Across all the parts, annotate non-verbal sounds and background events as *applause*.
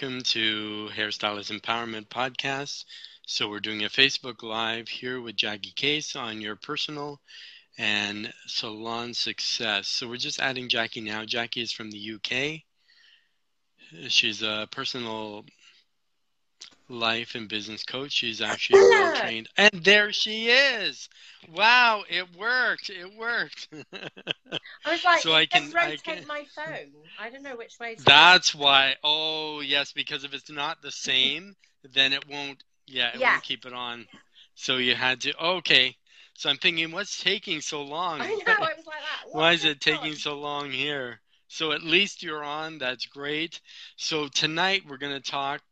welcome to Hairstylist Empowerment Podcast. So, we're doing a Facebook Live here with Jackie Case on your personal and salon success. So, we're just adding Jackie now. Jackie is from the UK. She's a personal life and business coach. She's actually well trained. And there she is. Wow, it worked. It worked. *laughs* I was like, so I can rotate I can, my phone. I don't know which way. That's why. Oh, yes, because if it's not the same, then it won't. Yeah, it yeah. won't keep it on. So you had to. Okay. So I'm thinking, what's taking so long? I know. *laughs* I was like that. Why is it taking so long here? So at least you're on. That's great. So tonight we're going to talk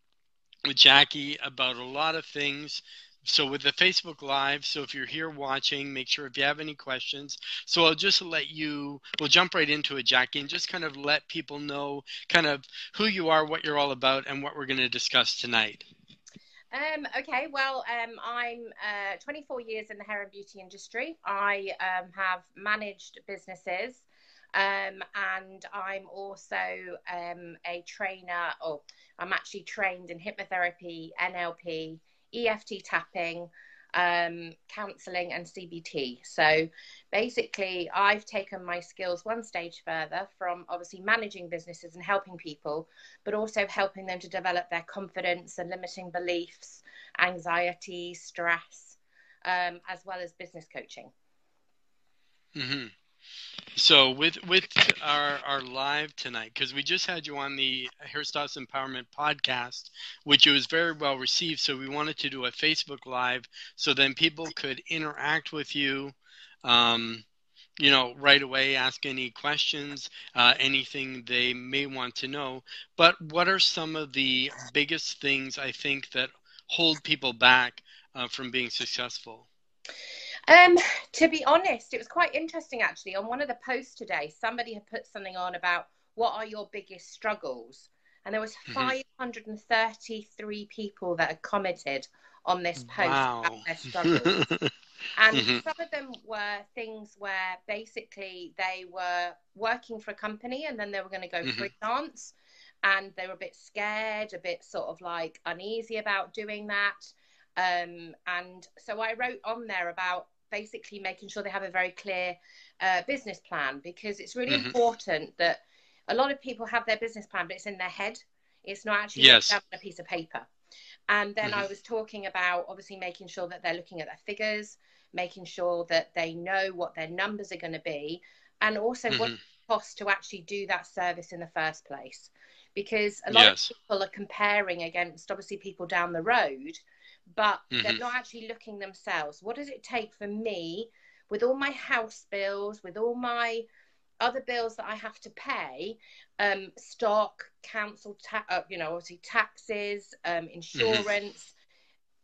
with Jackie about a lot of things. So with the Facebook Live, so if you're here watching, make sure if you have any questions. So I'll just let you, we'll jump right into it, Jackie, and just kind of let people know kind of who you are, what you're all about, and what we're going to discuss tonight. Um, okay, well, um, I'm uh, 24 years in the hair and beauty industry. I um, have managed businesses, um, and I'm also um, a trainer, or I'm actually trained in hypnotherapy, NLP, EFT tapping, um, counseling, and CBT. So basically, I've taken my skills one stage further from obviously managing businesses and helping people, but also helping them to develop their confidence and limiting beliefs, anxiety, stress, um, as well as business coaching. Mm-hmm. So with with our our live tonight, because we just had you on the Hairstylist Empowerment podcast, which was very well received. So we wanted to do a Facebook live, so then people could interact with you. Um, you know, right away, ask any questions, uh, anything they may want to know. But what are some of the biggest things I think that hold people back uh, from being successful? Um, to be honest, it was quite interesting actually. On one of the posts today, somebody had put something on about what are your biggest struggles, and there was mm-hmm. 533 people that had commented on this post wow. about their struggles. *laughs* and mm-hmm. some of them were things where basically they were working for a company and then they were going to go mm-hmm. freelance and they were a bit scared, a bit sort of like uneasy about doing that. Um, and so I wrote on there about basically making sure they have a very clear uh, business plan because it's really mm-hmm. important that a lot of people have their business plan, but it's in their head. It's not actually yes. on a piece of paper. And then mm-hmm. I was talking about obviously making sure that they're looking at their figures, making sure that they know what their numbers are going to be, and also mm-hmm. what it costs to actually do that service in the first place. Because a lot yes. of people are comparing against obviously people down the road but mm-hmm. they're not actually looking themselves. What does it take for me, with all my house bills, with all my other bills that I have to pay, um, stock, council, ta- uh, you know, obviously taxes, um, mm-hmm. insurance.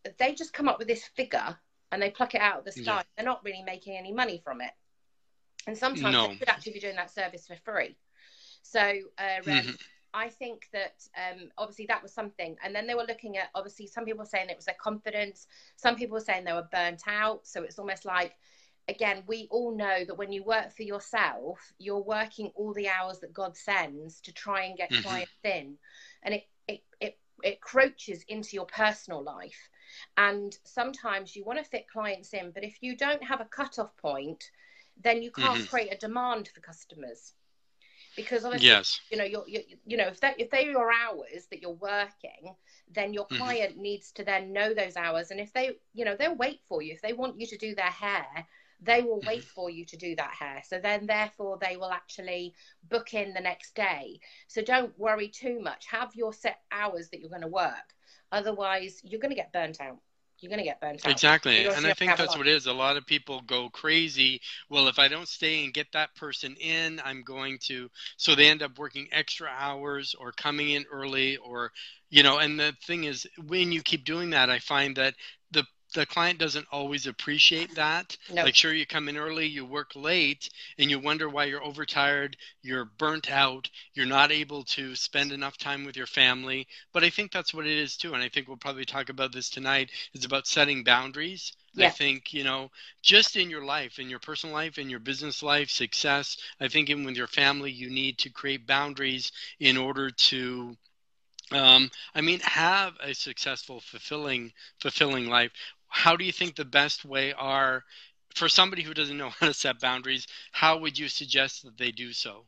Mm-hmm. They just come up with this figure and they pluck it out of the sky. Yeah. They're not really making any money from it. And sometimes no. they could actually be doing that service for free. So, uh, mm-hmm. I think that um, obviously that was something. And then they were looking at obviously some people saying it was their confidence, some people saying they were burnt out. So it's almost like, again, we all know that when you work for yourself, you're working all the hours that God sends to try and get mm-hmm. clients in, and it it it it croaches into your personal life. And sometimes you want to fit clients in, but if you don't have a cutoff point, then you can't mm-hmm. create a demand for customers because obviously yes. you know you're, you're, you know if that if they are your hours that you're working then your mm-hmm. client mm-hmm. needs to then know those hours and if they you know they'll wait for you if they want you to do their hair they will wait mm-hmm. for you to do that hair so then therefore they will actually book in the next day so don't worry too much have your set hours that you're going to work otherwise you're going to get burnt out you're going to get burnt out. Exactly. And I think that's what it is. A lot of people go crazy. Well, if I don't stay and get that person in, I'm going to. So they end up working extra hours or coming in early or, you know, and the thing is, when you keep doing that, I find that the client doesn't always appreciate that. Nope. Like, sure, you come in early, you work late, and you wonder why you're overtired, you're burnt out, you're not able to spend enough time with your family. But I think that's what it is too. And I think we'll probably talk about this tonight is about setting boundaries. I think, you know, just in your life, in your personal life, in your business life, success, I think even with your family, you need to create boundaries in order to um, I mean, have a successful, fulfilling, fulfilling life. How do you think the best way are for somebody who doesn't know *laughs* how to set boundaries? How would you suggest that they do so?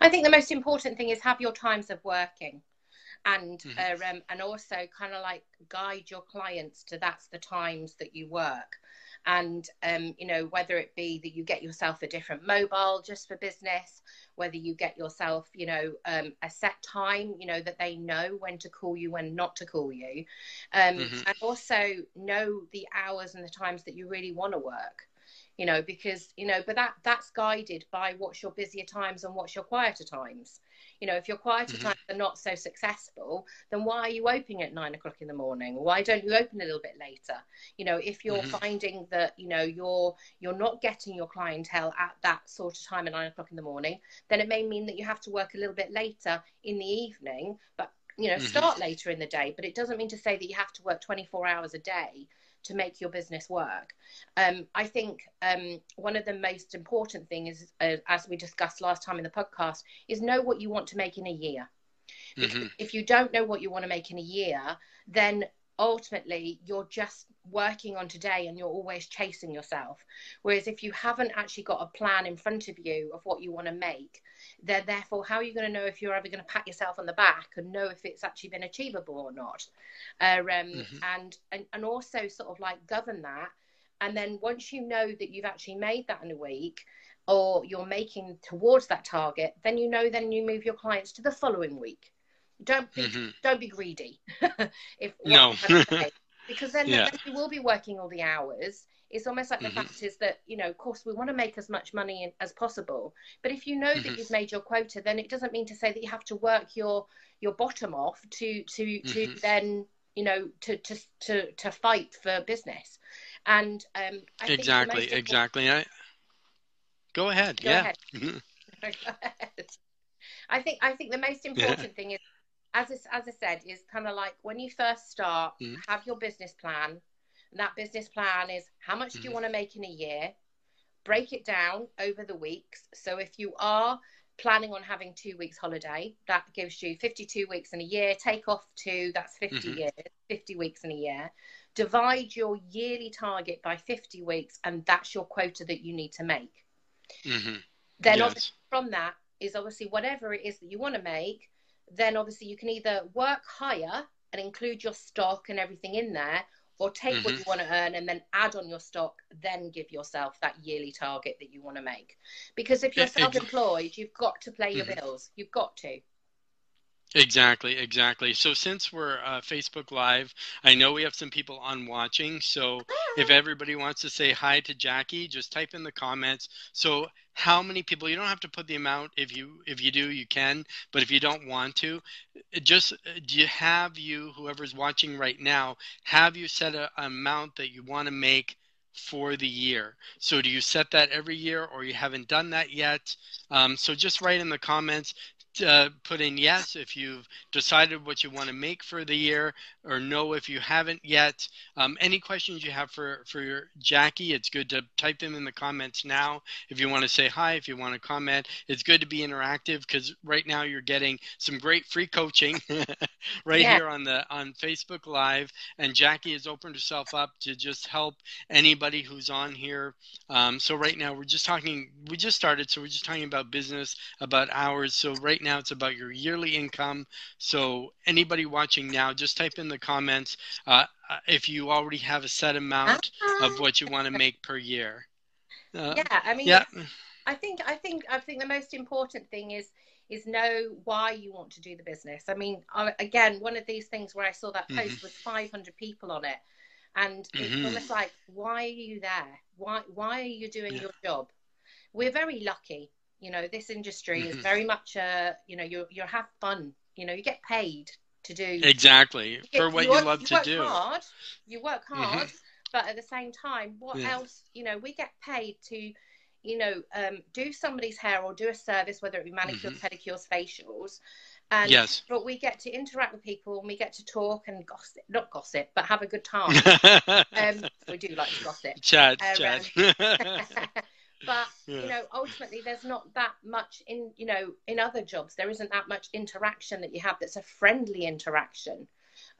I think the most important thing is have your times of working and mm-hmm. uh, um, and also kind of like guide your clients to that's the times that you work and um, you know whether it be that you get yourself a different mobile just for business whether you get yourself you know um, a set time you know that they know when to call you when not to call you um, mm-hmm. and also know the hours and the times that you really want to work you know because you know but that that's guided by what's your busier times and what's your quieter times you know if your quieter mm-hmm. times are not so successful then why are you opening at nine o'clock in the morning why don't you open a little bit later you know if you're mm-hmm. finding that you know you're you're not getting your clientele at that sort of time at nine o'clock in the morning then it may mean that you have to work a little bit later in the evening but you know mm-hmm. start later in the day but it doesn't mean to say that you have to work 24 hours a day to make your business work. Um, I think um, one of the most important things, uh, as we discussed last time in the podcast, is know what you want to make in a year. Mm-hmm. If you don't know what you want to make in a year, then ultimately you're just working on today and you're always chasing yourself. Whereas if you haven't actually got a plan in front of you of what you want to make, then therefore, how are you going to know if you're ever going to pat yourself on the back and know if it's actually been achievable or not? Uh, um, mm-hmm. and, and and also sort of like govern that. And then once you know that you've actually made that in a week, or you're making towards that target, then you know then you move your clients to the following week. Don't be mm-hmm. don't be greedy. *laughs* if no, because then, *laughs* yeah. then you will be working all the hours. It's almost like the mm-hmm. fact is that you know, of course, we want to make as much money as possible. But if you know mm-hmm. that you've made your quota, then it doesn't mean to say that you have to work your your bottom off to to to mm-hmm. then you know to to to to fight for business. And um, I exactly, exactly. I go ahead. Go yeah. Ahead. *laughs* I think I think the most important yeah. thing is as I, as I said, is kind of like when you first start, mm. have your business plan. And that business plan is how much mm. do you mm-hmm. want to make in a year? Break it down over the weeks. So if you are planning on having two weeks holiday, that gives you 52 weeks in a year. Take off two, that's 50 mm-hmm. years, 50 weeks in a year. Divide your yearly target by 50 weeks, and that's your quota that you need to make. Mm-hmm. Then, yes. from that is obviously whatever it is that you want to make then obviously you can either work higher and include your stock and everything in there, or take mm-hmm. what you want to earn and then add on your stock, then give yourself that yearly target that you want to make. Because if you're self employed, you've got to play your mm-hmm. bills. You've got to. Exactly, exactly. So since we're uh, Facebook Live, I know we have some people on watching. So if everybody wants to say hi to Jackie, just type in the comments. So how many people? You don't have to put the amount. If you if you do, you can. But if you don't want to, just do you have you whoever's watching right now have you set an amount that you want to make for the year. So do you set that every year or you haven't done that yet? Um, so just write in the comments uh, put in yes if you've decided what you want to make for the year, or no if you haven't yet. Um, any questions you have for for your Jackie, it's good to type them in the comments now. If you want to say hi, if you want to comment, it's good to be interactive because right now you're getting some great free coaching *laughs* right yeah. here on the on Facebook Live, and Jackie has opened herself up to just help anybody who's on here. Um, so right now we're just talking. We just started, so we're just talking about business, about hours. So right now it's about your yearly income. So anybody watching now, just type in the comments uh, uh if you already have a set amount of what you want to make per year. Uh, yeah, I mean, yeah. I think I think I think the most important thing is is know why you want to do the business. I mean, I, again, one of these things where I saw that post mm-hmm. with 500 people on it, and it's mm-hmm. almost like, why are you there? Why why are you doing yeah. your job? We're very lucky you know, this industry mm-hmm. is very much a, you know, you you have fun. You know, you get paid to do exactly get, for what you, you love you to do. Hard, you work mm-hmm. hard, mm-hmm. but at the same time, what yeah. else? You know, we get paid to, you know, um, do somebody's hair or do a service, whether it be manicures, mm-hmm. pedicures, facials. And, yes. But we get to interact with people and we get to talk and gossip, not gossip, but have a good *laughs* time. um, we do like to gossip. Chat, uh, chat. *laughs* *laughs* But *laughs* yeah. you know, ultimately there's not that much in you know in other jobs there isn't that much interaction that you have that's a friendly interaction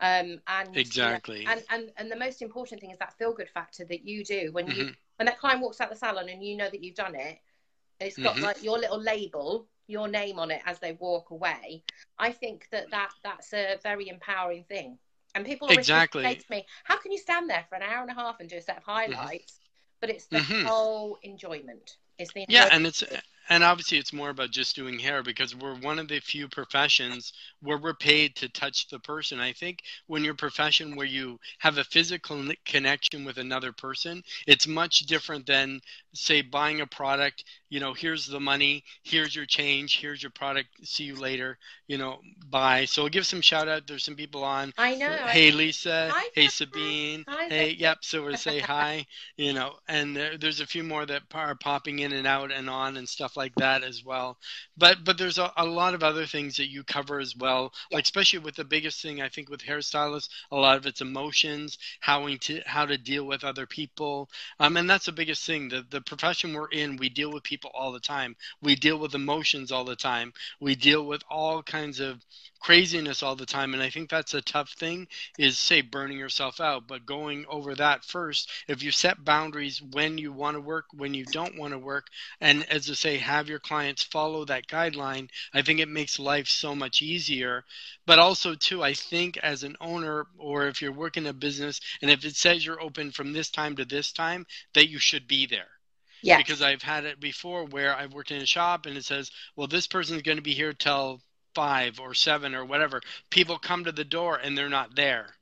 um, and exactly you know, and, and and the most important thing is that feel good factor that you do when you mm-hmm. when that client walks out the salon and you know that you've done it it's got mm-hmm. like your little label your name on it as they walk away i think that that that's a very empowering thing and people exactly say to me how can you stand there for an hour and a half and do a set of mm-hmm. highlights. But it's the mm-hmm. whole enjoyment. It's the yeah and it's and obviously it's more about just doing hair because we're one of the few professions where we're paid to touch the person. I think when your profession where you have a physical connection with another person it's much different than say buying a product you know here's the money here's your change here's your product see you later you know bye so i'll give some shout out there's some people on. I know hey lisa. hi, hey sabine. Hi, hey yep so we say *laughs* hi you know and there, there's a few more that are popping in and out and on and stuff like that as well. But but there's a, a lot of other things that you cover as well yeah. like especially with the biggest thing i think with hairstylists a lot of it's emotions how to how to deal with other people. Um and that's the biggest thing the the profession we're in we deal with people all the time. We deal with emotions all the time. We deal with all kinds of craziness all the time. And i think that's a tough thing is say burning yourself out. But going over that first if you set boundaries when you want to work when you don't want to work and as i say have your clients follow that guideline i think it makes life so much easier. But also too i think as an owner or if you're working a business and if it says you're open from this time to this time that you should be there yeah. Because I've had it before where I've worked in a shop and it says, well, this person's going to be here till five or seven or whatever, people come to the door and they're not there.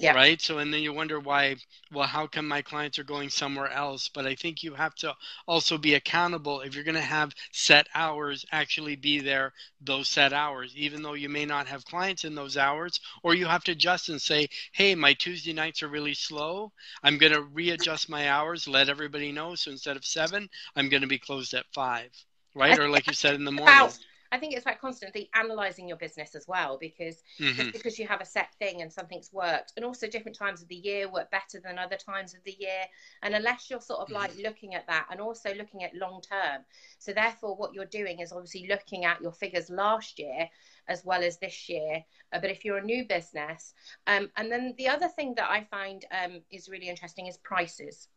Yeah. Right. So, and then you wonder why, well, how come my clients are going somewhere else? But I think you have to also be accountable. If you're going to have set hours, actually be there those set hours, even though you may not have clients in those hours, or you have to adjust and say, hey, my Tuesday nights are really slow. I'm going to readjust my hours, let everybody know. So instead of seven, I'm going to be closed at five. Right. Or like you said in the morning. I think it's about constantly analysing your business as well, because mm-hmm. just because you have a set thing and something's worked, and also different times of the year work better than other times of the year, and unless you're sort of mm-hmm. like looking at that and also looking at long term, so therefore what you're doing is obviously looking at your figures last year as well as this year. Uh, but if you're a new business, um, and then the other thing that I find um, is really interesting is prices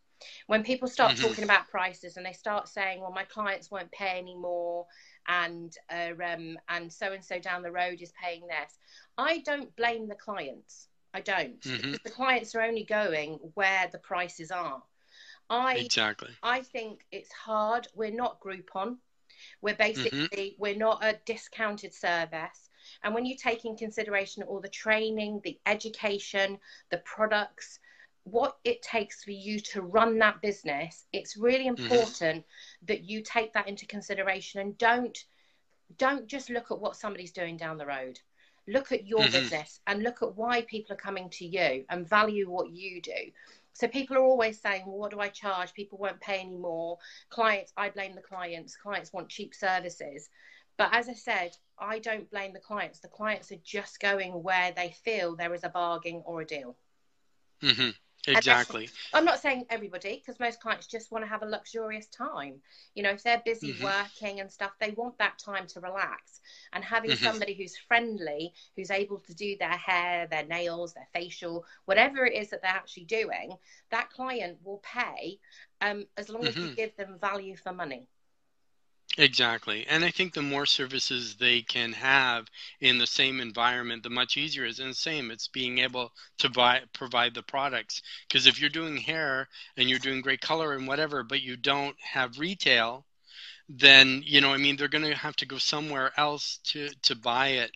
when people start mm-hmm. talking about prices and they start saying well my clients won't pay anymore and uh, um, and so and so down the road is paying this. I don't blame the clients. I don't. Mm-hmm. the clients are only going where the prices are. I exactly. I think it's hard. We're not Groupon. We're basically mm-hmm. we're not a discounted service. And when you take in consideration all the training, the education, the products, what it takes for you to run that business it's really mm-hmm. important mm-hmm. that you take that into consideration and don't don't just look at what somebody's doing down the road look at your mm-hmm. business and look at why people are coming to you and value what you do so people are always saying well what do i charge people won't pay anymore clients i blame the clients clients want cheap services but as i said i don't blame the clients the clients are just going where they feel there is a bargain or a deal mm-hmm. Exactly. I'm not saying everybody, because most clients just want to have a luxurious time. You know, if they're busy mm-hmm. working and stuff, they want that time to relax. And having mm-hmm. somebody who's friendly, who's able to do their hair, their nails, their facial, whatever it is that they're actually doing, that client will pay um, as long mm-hmm. as you mm-hmm. give them value for money. Exactly. And I think the more services they can have in the same environment, the much easier it is. And the same, it's being able to buy, provide the products. Because if you're doing hair and you're doing great color and whatever, but you don't have retail, then, you know, I mean, they're going to have to go somewhere else to, to buy it.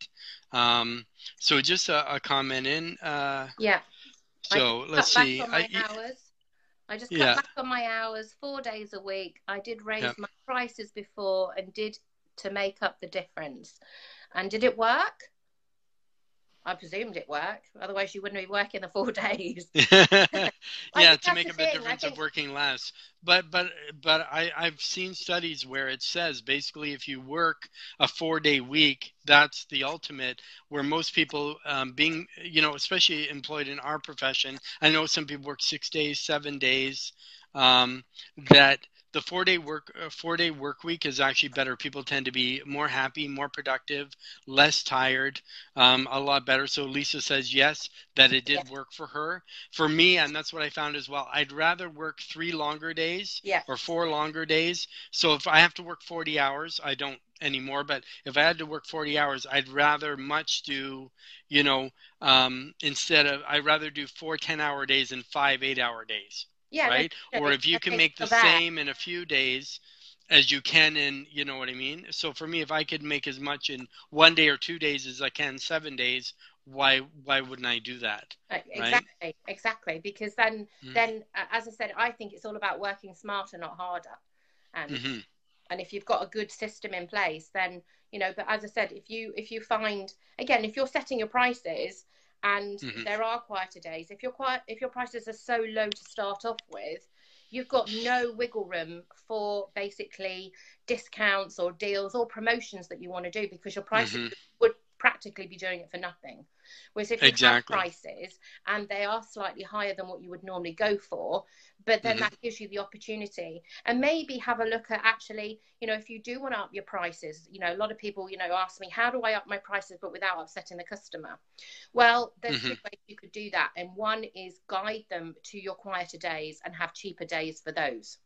Um, so just a, a comment in. Uh, yeah. So let's see. I, I just cut yeah. back on my hours, four days a week. I did raise yeah. my prices before and did to make up the difference. And did it work? I presumed it worked. Otherwise, you wouldn't be working the four *laughs* days. *laughs* yeah, *laughs* to make a bit difference think... of working less. But but but I I've seen studies where it says basically if you work a four day week, that's the ultimate. Where most people um, being you know especially employed in our profession, I know some people work six days, seven days. Um, that the four day work uh, four day work week is actually better. People tend to be more happy, more productive, less tired, um, a lot better. So Lisa says yes, that it did work for her. For me, and that's what I found as well. I'd rather work three longer days or four longer days. So if I have to work 40 hours, I don't anymore. But if I had to work 40 hours, I'd rather much do, you know, um, instead of, I'd rather do four 10 hour days and five eight hour days. Yeah. Right. Or if you can make the same in a few days as you can in, you know what I mean? So for me, if I could make as much in one day or two days as I can seven days, why why wouldn't I do that? Exactly, right? exactly. Because then mm-hmm. then uh, as I said, I think it's all about working smarter, not harder. And mm-hmm and if you've got a good system in place then you know but as i said if you if you find again if you're setting your prices and mm-hmm. there are quieter days if your quiet if your prices are so low to start off with you've got no wiggle room for basically discounts or deals or promotions that you want to do because your prices mm-hmm. would practically be doing it for nothing Whereas if you exactly. have prices and they are slightly higher than what you would normally go for, but then mm-hmm. that gives you the opportunity and maybe have a look at actually, you know, if you do want to up your prices, you know, a lot of people, you know, ask me, how do I up my prices but without upsetting the customer? Well, there's mm-hmm. two ways you could do that. And one is guide them to your quieter days and have cheaper days for those.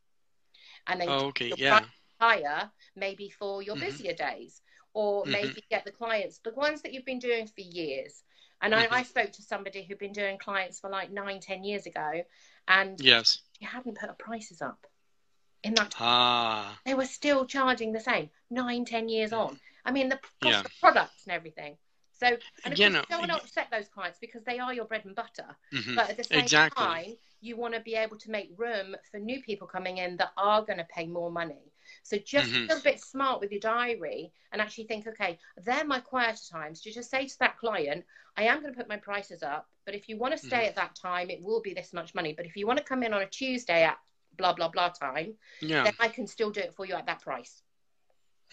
And then oh, okay, yeah. higher maybe for your mm-hmm. busier days or mm-hmm. maybe get the clients, the ones that you've been doing for years. And mm-hmm. I, I, spoke to somebody who'd been doing clients for like nine, ten years ago, and yes, you hadn't put prices up in that. Ah, they were still charging the same nine, ten years on. I mean, the cost yeah. of products and everything. So, and you don't want to upset those clients because they are your bread and butter. Mm-hmm. But at the same exactly. time, you want to be able to make room for new people coming in that are going to pay more money. So just mm-hmm. be a bit smart with your diary and actually think, okay, they're my quieter times. To just say to that client, I am going to put my prices up, but if you want to stay mm-hmm. at that time, it will be this much money. But if you want to come in on a Tuesday at blah blah blah time, yeah. then I can still do it for you at that price.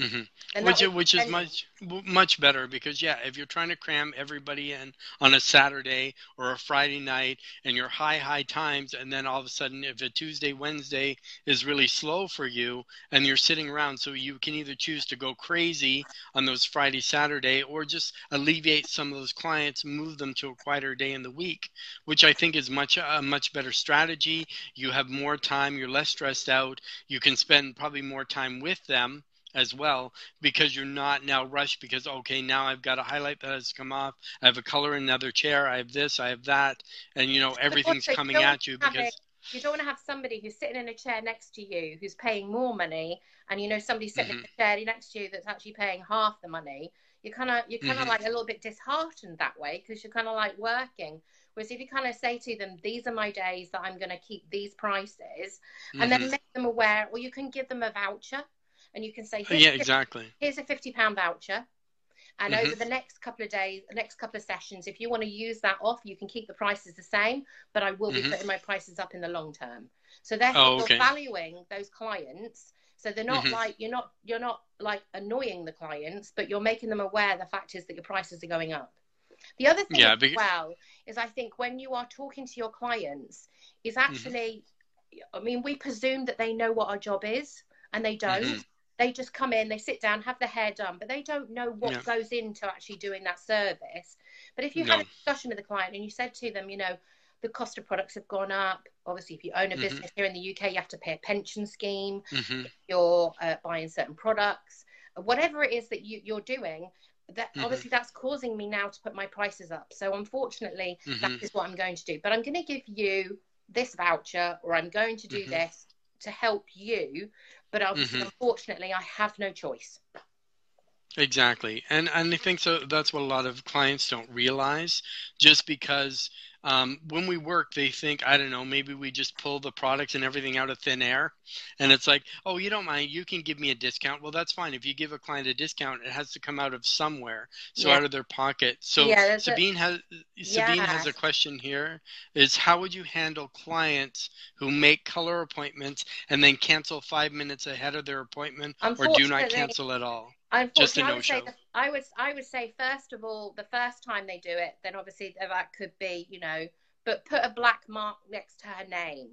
Mm-hmm. Which, which is much much better because yeah, if you're trying to cram everybody in on a Saturday or a Friday night and your high high times, and then all of a sudden if a Tuesday Wednesday is really slow for you and you're sitting around, so you can either choose to go crazy on those Friday Saturday or just alleviate some of those clients, move them to a quieter day in the week, which I think is much a much better strategy. You have more time, you're less stressed out, you can spend probably more time with them as well because you're not now rushed because okay now I've got a highlight that has come off I have a color in another chair I have this I have that and you know everything's coming at you because it, you don't want to have somebody who's sitting in a chair next to you who's paying more money and you know somebody sitting mm-hmm. in a chair next to you that's actually paying half the money you're kind of you're kind of mm-hmm. like a little bit disheartened that way because you're kind of like working Whereas if you kind of say to them, these are my days that I'm going to keep these prices, mm-hmm. and then mm-hmm. make them aware, or you can give them a voucher and you can say, yeah, exactly. Here's a fifty pound voucher. And mm-hmm. over the next couple of days, the next couple of sessions, if you want to use that off, you can keep the prices the same, but I will be mm-hmm. putting my prices up in the long term. So therefore, oh, okay. you're valuing those clients. So they're not mm-hmm. like you're not you're not like annoying the clients, but you're making them aware the fact is that your prices are going up. The other thing yeah, as because... well is I think when you are talking to your clients, is mm-hmm. actually, I mean, we presume that they know what our job is, and they don't. They just come in, they sit down, have their hair done, but they don't know what goes into actually doing that service. But if you no. had a discussion with a client and you said to them, you know, the cost of products have gone up. Obviously, if you own a mm-hmm. business here in the UK, you have to pay a pension scheme. Mm-hmm. you're uh, buying certain products, whatever it is that you, you're doing, that mm-hmm. obviously that's causing me now to put my prices up. So unfortunately, that mm-hmm. is what I'm going to do. But I'm going to give you this voucher, or I'm going to do mm-hmm. this to help you but mm-hmm. unfortunately, I have no choice. Exactly, and and I think so. That's what a lot of clients don't realize. Just because um, when we work, they think, I don't know, maybe we just pull the products and everything out of thin air. And it's like, oh, you don't mind, you can give me a discount. Well, that's fine. If you give a client a discount, it has to come out of somewhere, so yeah. out of their pocket. So yeah, Sabine a, has Sabine yeah. has a question here: is how would you handle clients who make color appointments and then cancel five minutes ahead of their appointment, or do not cancel at all? Unfortunately, I would say the, I would I would say first of all, the first time they do it, then obviously that could be you know, but put a black mark next to her name,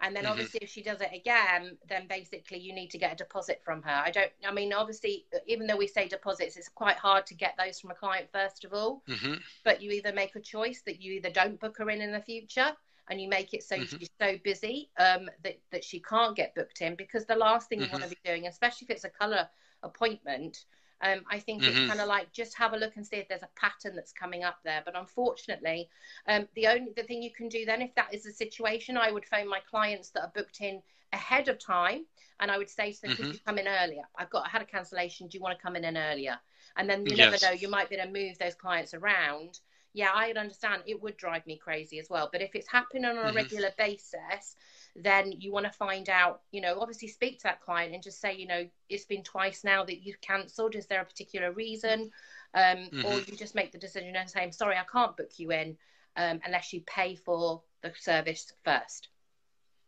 And then mm-hmm. obviously, if she does it again, then basically you need to get a deposit from her. I don't, I mean, obviously, even though we say deposits, it's quite hard to get those from a client, first of all. Mm-hmm. But you either make a choice that you either don't book her in in the future and you make it so mm-hmm. she's so busy um, that, that she can't get booked in because the last thing you want to mm-hmm. be doing, especially if it's a color appointment, um, I think mm-hmm. it's kind of like just have a look and see if there's a pattern that's coming up there. But unfortunately, um, the only the thing you can do then, if that is the situation, I would phone my clients that are booked in ahead of time, and I would say to them, mm-hmm. "Could you come in earlier? I've got I had a cancellation. Do you want to come in an earlier?" And then you yes. never know, you might be able to move those clients around. Yeah, I'd understand. It would drive me crazy as well. But if it's happening on a mm-hmm. regular basis, then you want to find out, you know, obviously speak to that client and just say, you know, it's been twice now that you've cancelled. Is there a particular reason? Um, mm-hmm. Or you just make the decision and say, I'm sorry, I can't book you in um, unless you pay for the service first.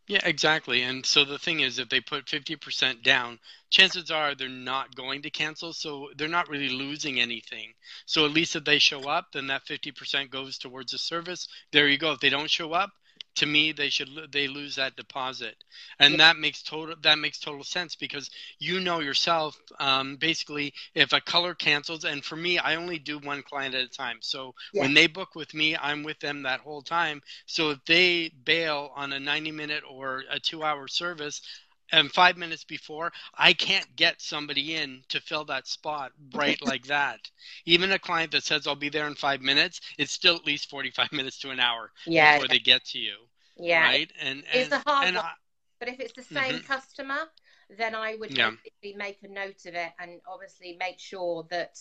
Yeah, exactly. And so the thing is, if they put 50% down, chances are they're not going to cancel. So they're not really losing anything. So at least if they show up, then that 50% goes towards the service. There you go. If they don't show up, to me they should they lose that deposit and yeah. that makes total that makes total sense because you know yourself um, basically if a color cancels and for me i only do one client at a time so yeah. when they book with me i'm with them that whole time so if they bail on a 90 minute or a two hour service and five minutes before, I can't get somebody in to fill that spot right like that. Even a client that says I'll be there in five minutes, it's still at least forty-five *laughs* minutes to an hour yeah, before they get to you. Yeah, right. And, and it's a hard one. I, but if it's the same mm-hmm. customer, then I would yeah. make a note of it and obviously make sure that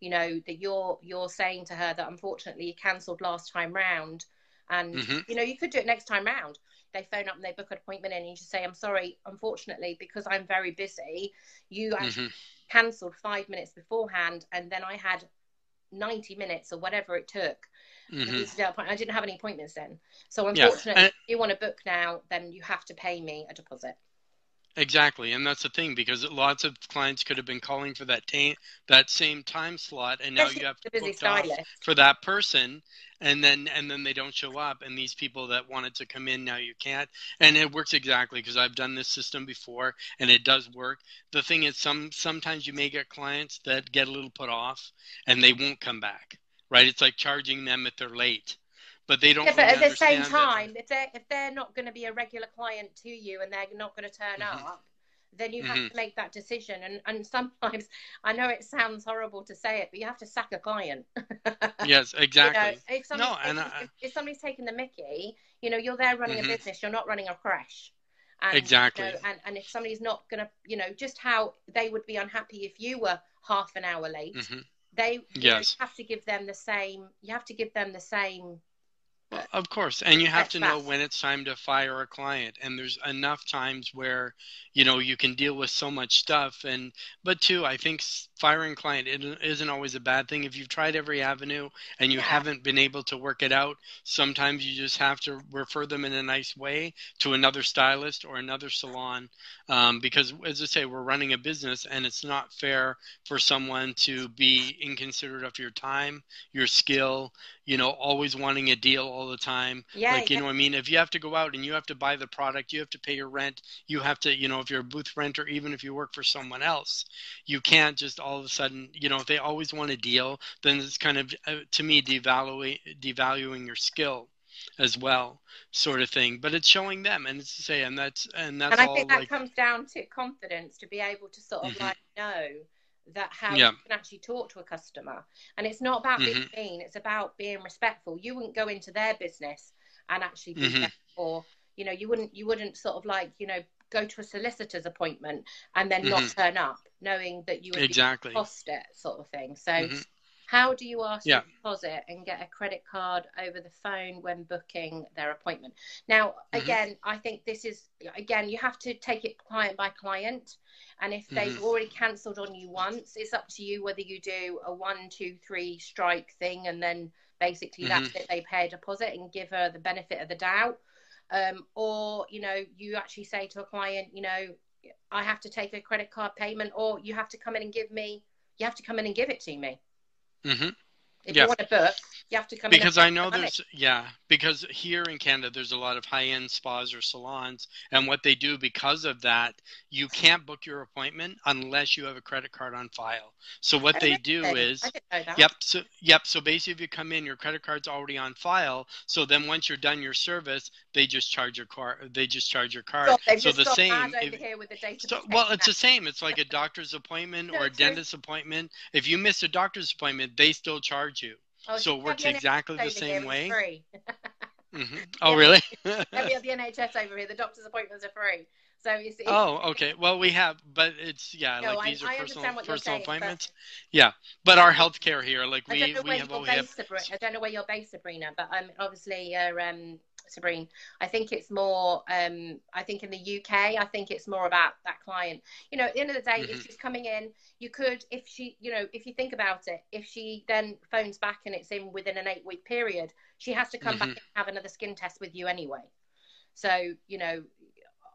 you know that you're you're saying to her that unfortunately you cancelled last time round, and mm-hmm. you know you could do it next time round they phone up and they book an appointment in and you just say i'm sorry unfortunately because i'm very busy you mm-hmm. cancelled five minutes beforehand and then i had 90 minutes or whatever it took mm-hmm. i didn't have any appointments then so unfortunately yeah. if you want to book now then you have to pay me a deposit Exactly, and that's the thing because lots of clients could have been calling for that ta- that same time slot, and now you have to book off for that person, and then and then they don't show up, and these people that wanted to come in now you can't, and it works exactly because I've done this system before, and it does work. The thing is, some sometimes you may get clients that get a little put off, and they won't come back. Right? It's like charging them if they're late but they don't. Yeah, but at the same time, if they're if they're not going to be a regular client to you and they're not going to turn mm-hmm. up, then you have mm-hmm. to make that decision. And and sometimes *laughs* I know it sounds horrible to say it, but you have to sack a client. *laughs* yes, exactly. you know, if somebody's, no, and if, I, if, somebody's taking the Mickey, you know, you're there running mm-hmm. a business. You're not running a crash. And, exactly. You know, and, and if somebody's not going to, you know, just how they would be unhappy if you were half an hour late. Mm-hmm. They yes. Know, have to give them the same. You have to give them the same well, of course, and you have to know when it's time to fire a client. And there's enough times where, you know, you can deal with so much stuff. And but too, I think firing client it isn't always a bad thing. If you've tried every avenue and you yeah. haven't been able to work it out, sometimes you just have to refer them in a nice way to another stylist or another salon. Um, because as I say, we're running a business, and it's not fair for someone to be inconsiderate of your time, your skill, you know, always wanting a deal all the time. Yeah, like, you yeah. know I mean? If you have to go out and you have to buy the product, you have to pay your rent, you have to, you know, if you're a booth renter, even if you work for someone else, you can't just all of a sudden, you know, if they always want a deal, then it's kind of, uh, to me, devaluing, devaluing your skill as well sort of thing but it's showing them and it's to say and that's and that's and i think that like, comes down to confidence to be able to sort of mm-hmm. like know that how yeah. you can actually talk to a customer. And it's not about mm-hmm. being mean, it's about being respectful. You wouldn't go into their business and actually be mm-hmm. or you know, you wouldn't you wouldn't sort of like, you know, go to a solicitor's appointment and then mm-hmm. not turn up, knowing that you would exactly cost it sort of thing. So mm-hmm. How do you ask yeah. a deposit and get a credit card over the phone when booking their appointment? Now, mm-hmm. again, I think this is again you have to take it client by client. And if they've mm-hmm. already cancelled on you once, it's up to you whether you do a one, two, three strike thing and then basically mm-hmm. that's it. They pay a deposit and give her the benefit of the doubt. Um, or, you know, you actually say to a client, you know, I have to take a credit card payment or you have to come in and give me, you have to come in and give it to me. Mm-hmm. If yeah. you want to book, You have to come because I know there's yeah because here in Canada there's a lot of high end spas or salons and what they do because of that you can't book your appointment unless you have a credit card on file. So what they do is yep so yep so basically if you come in your credit card's already on file so then once you're done your service they just charge your car they just charge your card. so the same if, so, well it's the same it's like a doctor's appointment *laughs* no, or a dentist appointment if you miss a doctor's appointment they still charge you. Oh, so it works exactly the same way. mm-hmm. *laughs* Oh, really? we *laughs* have the NHS over here. The doctor's appointments are free. So it's, it's, oh, okay. Well, we have, but it's yeah, no, like these I, are personal personal saying, appointments. Yeah, but our healthcare here, like we we have, we have. I don't know where you're based, Sabrina, but um, obviously, uh, um, Sabrina. I think it's more. Um, I think in the UK, I think it's more about that client. You know, at the end of the day, mm-hmm. if she's coming in, you could, if she, you know, if you think about it, if she then phones back and it's in within an eight week period, she has to come mm-hmm. back and have another skin test with you anyway. So you know.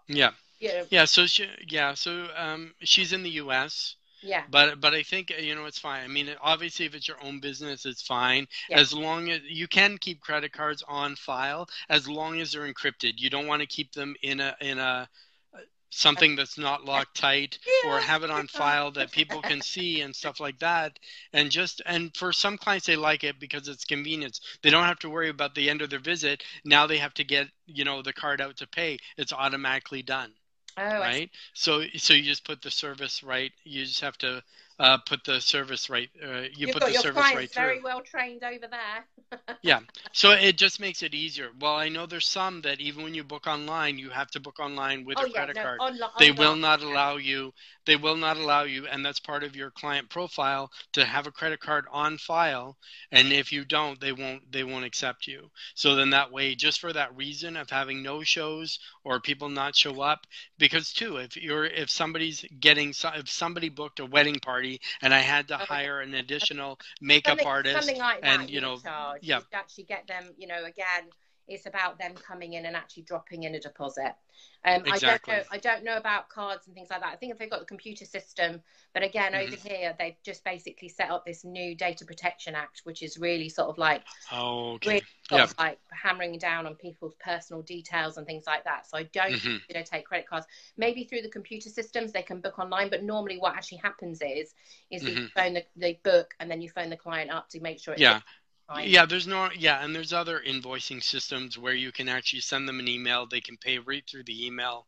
Yeah. Yeah. Yeah. So she, yeah. So um, she's in the U.S. Yeah. But but I think you know it's fine. I mean, obviously, if it's your own business, it's fine. Yeah. As long as you can keep credit cards on file, as long as they're encrypted. You don't want to keep them in a in a something that's not locked tight *laughs* yeah. or have it on file that people can see and stuff like that and just and for some clients they like it because it's convenience they don't have to worry about the end of their visit now they have to get you know the card out to pay it's automatically done Oh, right. So so you just put the service right. You just have to uh, put the service right. Uh, you You've put got the your service right through. Very well trained over there. *laughs* yeah, so it just makes it easier. Well, I know there's some that even when you book online, you have to book online with oh, a yeah, credit no, card. They will not allow you. They will not allow you, and that's part of your client profile to have a credit card on file. And if you don't, they won't. They won't accept you. So then that way, just for that reason of having no shows or people not show up, because too, if you're if somebody's getting if somebody booked a wedding party and I had to hire an additional makeup something, artist something like and that, you know charge. yeah actually get them you know again it's about them coming in and actually dropping in a deposit. Um, exactly. I don't know. I don't know about cards and things like that. I think if they've got the computer system, but again, mm-hmm. over here they've just basically set up this new Data Protection Act, which is really sort of like, okay. really sort of like hammering down on people's personal details and things like that. So I don't, mm-hmm. you know, take credit cards. Maybe through the computer systems they can book online, but normally what actually happens is, is mm-hmm. you phone the, the book and then you phone the client up to make sure it's yeah. Yeah, there's no yeah, and there's other invoicing systems where you can actually send them an email. They can pay right through the email.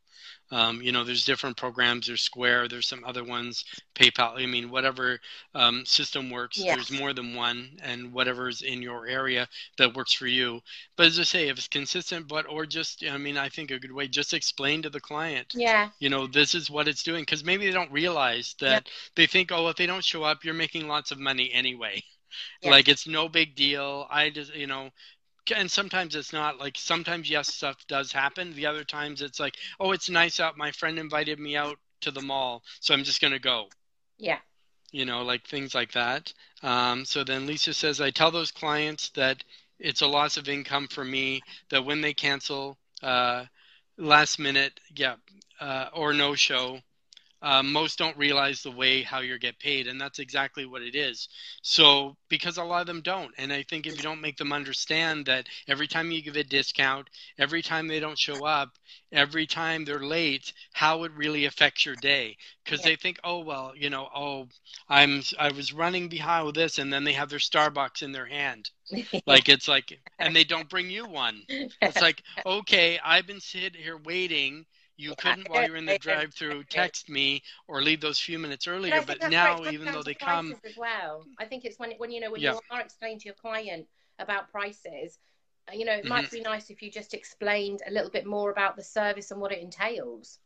Um, you know, there's different programs. There's Square. There's some other ones. PayPal. I mean, whatever um, system works. Yes. There's more than one, and whatever's in your area that works for you. But as I say, if it's consistent, but or just, I mean, I think a good way just explain to the client. Yeah. You know, this is what it's doing because maybe they don't realize that yeah. they think, oh, if they don't show up, you're making lots of money anyway. *laughs* Yeah. Like it's no big deal. I just, you know, and sometimes it's not like sometimes yes stuff does happen. The other times it's like oh it's nice out. My friend invited me out to the mall so i'm just going to go. Yeah. You know like things like that. Um, so then lisa says i tell those clients that it's a loss of income for me that when they cancel uh, last minute yeah uh, or no show uh, most don't realize the way how you get paid and that's exactly what it is. So because a lot of them don't and i think if you don't make them understand that every time you give a discount every time they don't show up every time they're late how it really affects your day. Because yeah. they think oh well you know oh i'm i was running behind with this and then they have their starbucks in their hand. *laughs* Like it's like and they don't bring you one. It's like okay i've been sitting here waiting you couldn't while you're in the drive-through text me or leave those few minutes earlier but, but now even though they come as well i think it's when when you know when yeah. you are explaining to your client about prices you know it mm-hmm. might be nice if you just explained a little bit more about the service and what it entails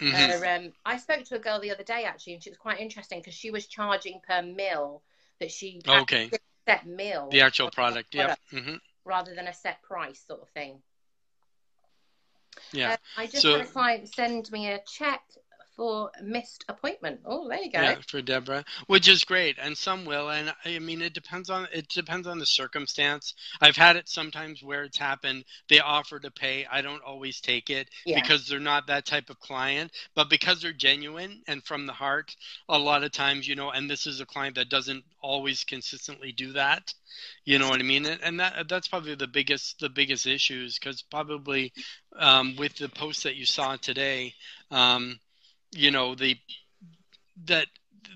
mm-hmm. uh, um, i spoke to a girl the other day actually and she was quite interesting because she was charging per mill that she okay set mill the actual product, product yeah mm-hmm. rather than a set price sort of thing yeah. Uh, I just so, had a client send me a check for missed appointment. Oh, there you go. Yeah, for Deborah, which is great, and some will, and I mean it depends on it depends on the circumstance. I've had it sometimes where it's happened. They offer to pay. I don't always take it yeah. because they're not that type of client, but because they're genuine and from the heart, a lot of times, you know, and this is a client that doesn't always consistently do that. You know what I mean? And that that's probably the biggest the biggest issues because probably um, with the post that you saw today, um, you know the that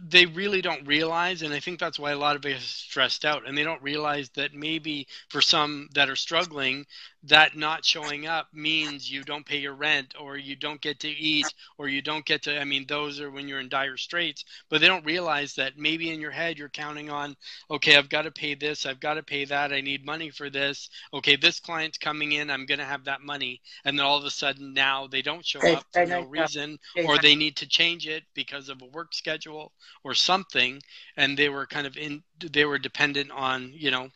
they really don't realize, and I think that's why a lot of is stressed out, and they don't realize that maybe for some that are struggling, that not showing up means you don't pay your rent or you don't get to eat or you don't get to i mean those are when you're in dire straits but they don't realize that maybe in your head you're counting on okay i've got to pay this i've got to pay that i need money for this. Okay this client's coming in i'm going to have that money. And then all of a sudden now they don't show up for no reason or they need to change it because of a work schedule or something. And they were kind of in they were dependent on you know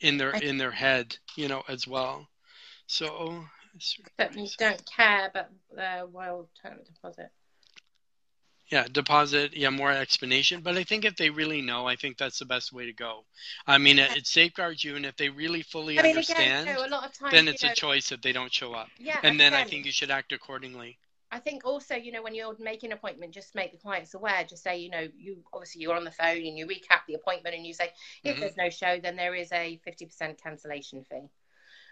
in their in their head you know as well so that you don't care about the wild term deposit. Yeah, deposit, yeah, more explanation. But I think if they really know, I think that's the best way to go. I mean, it, it safeguards you, and if they really fully I mean, understand, again, times, then it's know, a choice if they don't show up. Yeah, and then again, I think you should act accordingly. I think also, you know, when you're making an appointment, just make the clients aware. Just say, you know, you obviously you're on the phone and you recap the appointment and you say, if mm-hmm. there's no show, then there is a 50% cancellation fee.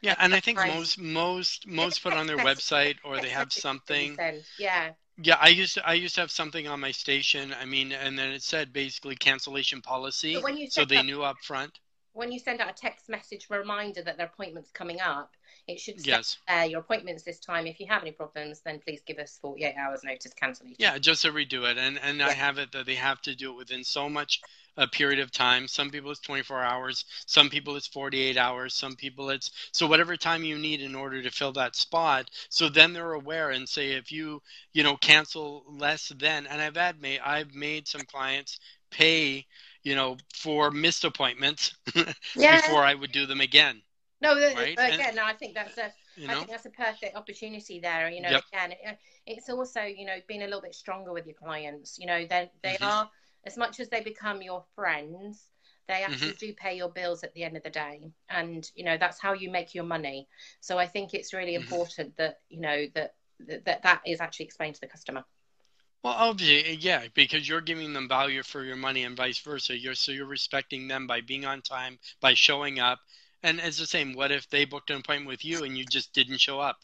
Yeah, and I think most most most put on their website or they have something. Yeah. Yeah, I used to I used to have something on my station. I mean, and then it said basically cancellation policy, so they up, knew up front. When you send out a text message reminder that their appointment's coming up, it should say yes. Uh, your appointment's this time. If you have any problems, then please give us 48 hours notice cancellation. Yeah, just to redo it, and and yeah. I have it that they have to do it within so much a period of time. Some people it's 24 hours, some people it's 48 hours, some people it's so whatever time you need in order to fill that spot. So then they're aware and say if you you know cancel less than and I've had made I've made some clients pay you know for missed appointments *laughs* yeah. before I would do them again. No, right? again, and, no, I think that's a you know? I think that's a perfect opportunity there. You know, yep. again, it, it's also you know being a little bit stronger with your clients. You know, they they mm-hmm. are as much as they become your friends, they actually mm-hmm. do pay your bills at the end of the day and you know that's how you make your money so i think it's really mm-hmm. important that you know that, that that is actually explained to the customer well obviously eh, yeah because you're giving them value for your money and vice versa. You're so you're respecting them by being on time by showing up. And it's the same what if they booked an appointment with you and you just didn't show up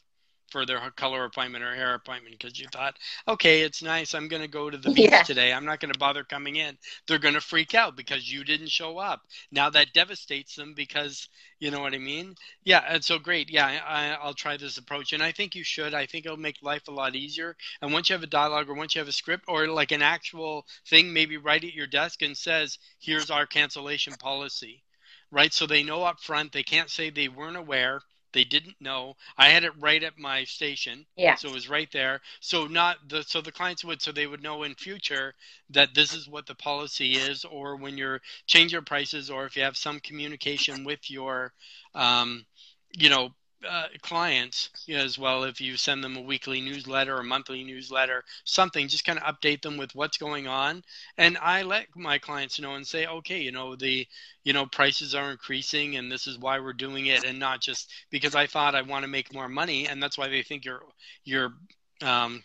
for their color appointment or hair appointment because you thought, okay, it's nice. I'm going to go to the beach yeah. today. I'm not going to bother coming in. They're going to freak out because you didn't show up. Now that devastates them because you know what I mean? Yeah, and so great. Yeah, I, I'll try this approach, and I think you should. I think it'll make life a lot easier. And once you have a dialogue, or once you have a script, or like an actual thing, maybe right at your desk and says, "Here's our cancellation policy." Right, so they know up front. They can't say they weren't aware they didn't know. I had it right at my station. Yeah. So it was right there. So not the so the clients would so they would know in future that this is what the policy is, or when you're change your prices, or if you have some communication with your, um, you know, uh, clients as well if you send them a weekly newsletter or monthly newsletter something just kind of update them with what's going on. And i let my clients know and say okay you know the you know prices are increasing and this is why we're doing it and not just because i thought i want to make more money and that's why they think you're you're um,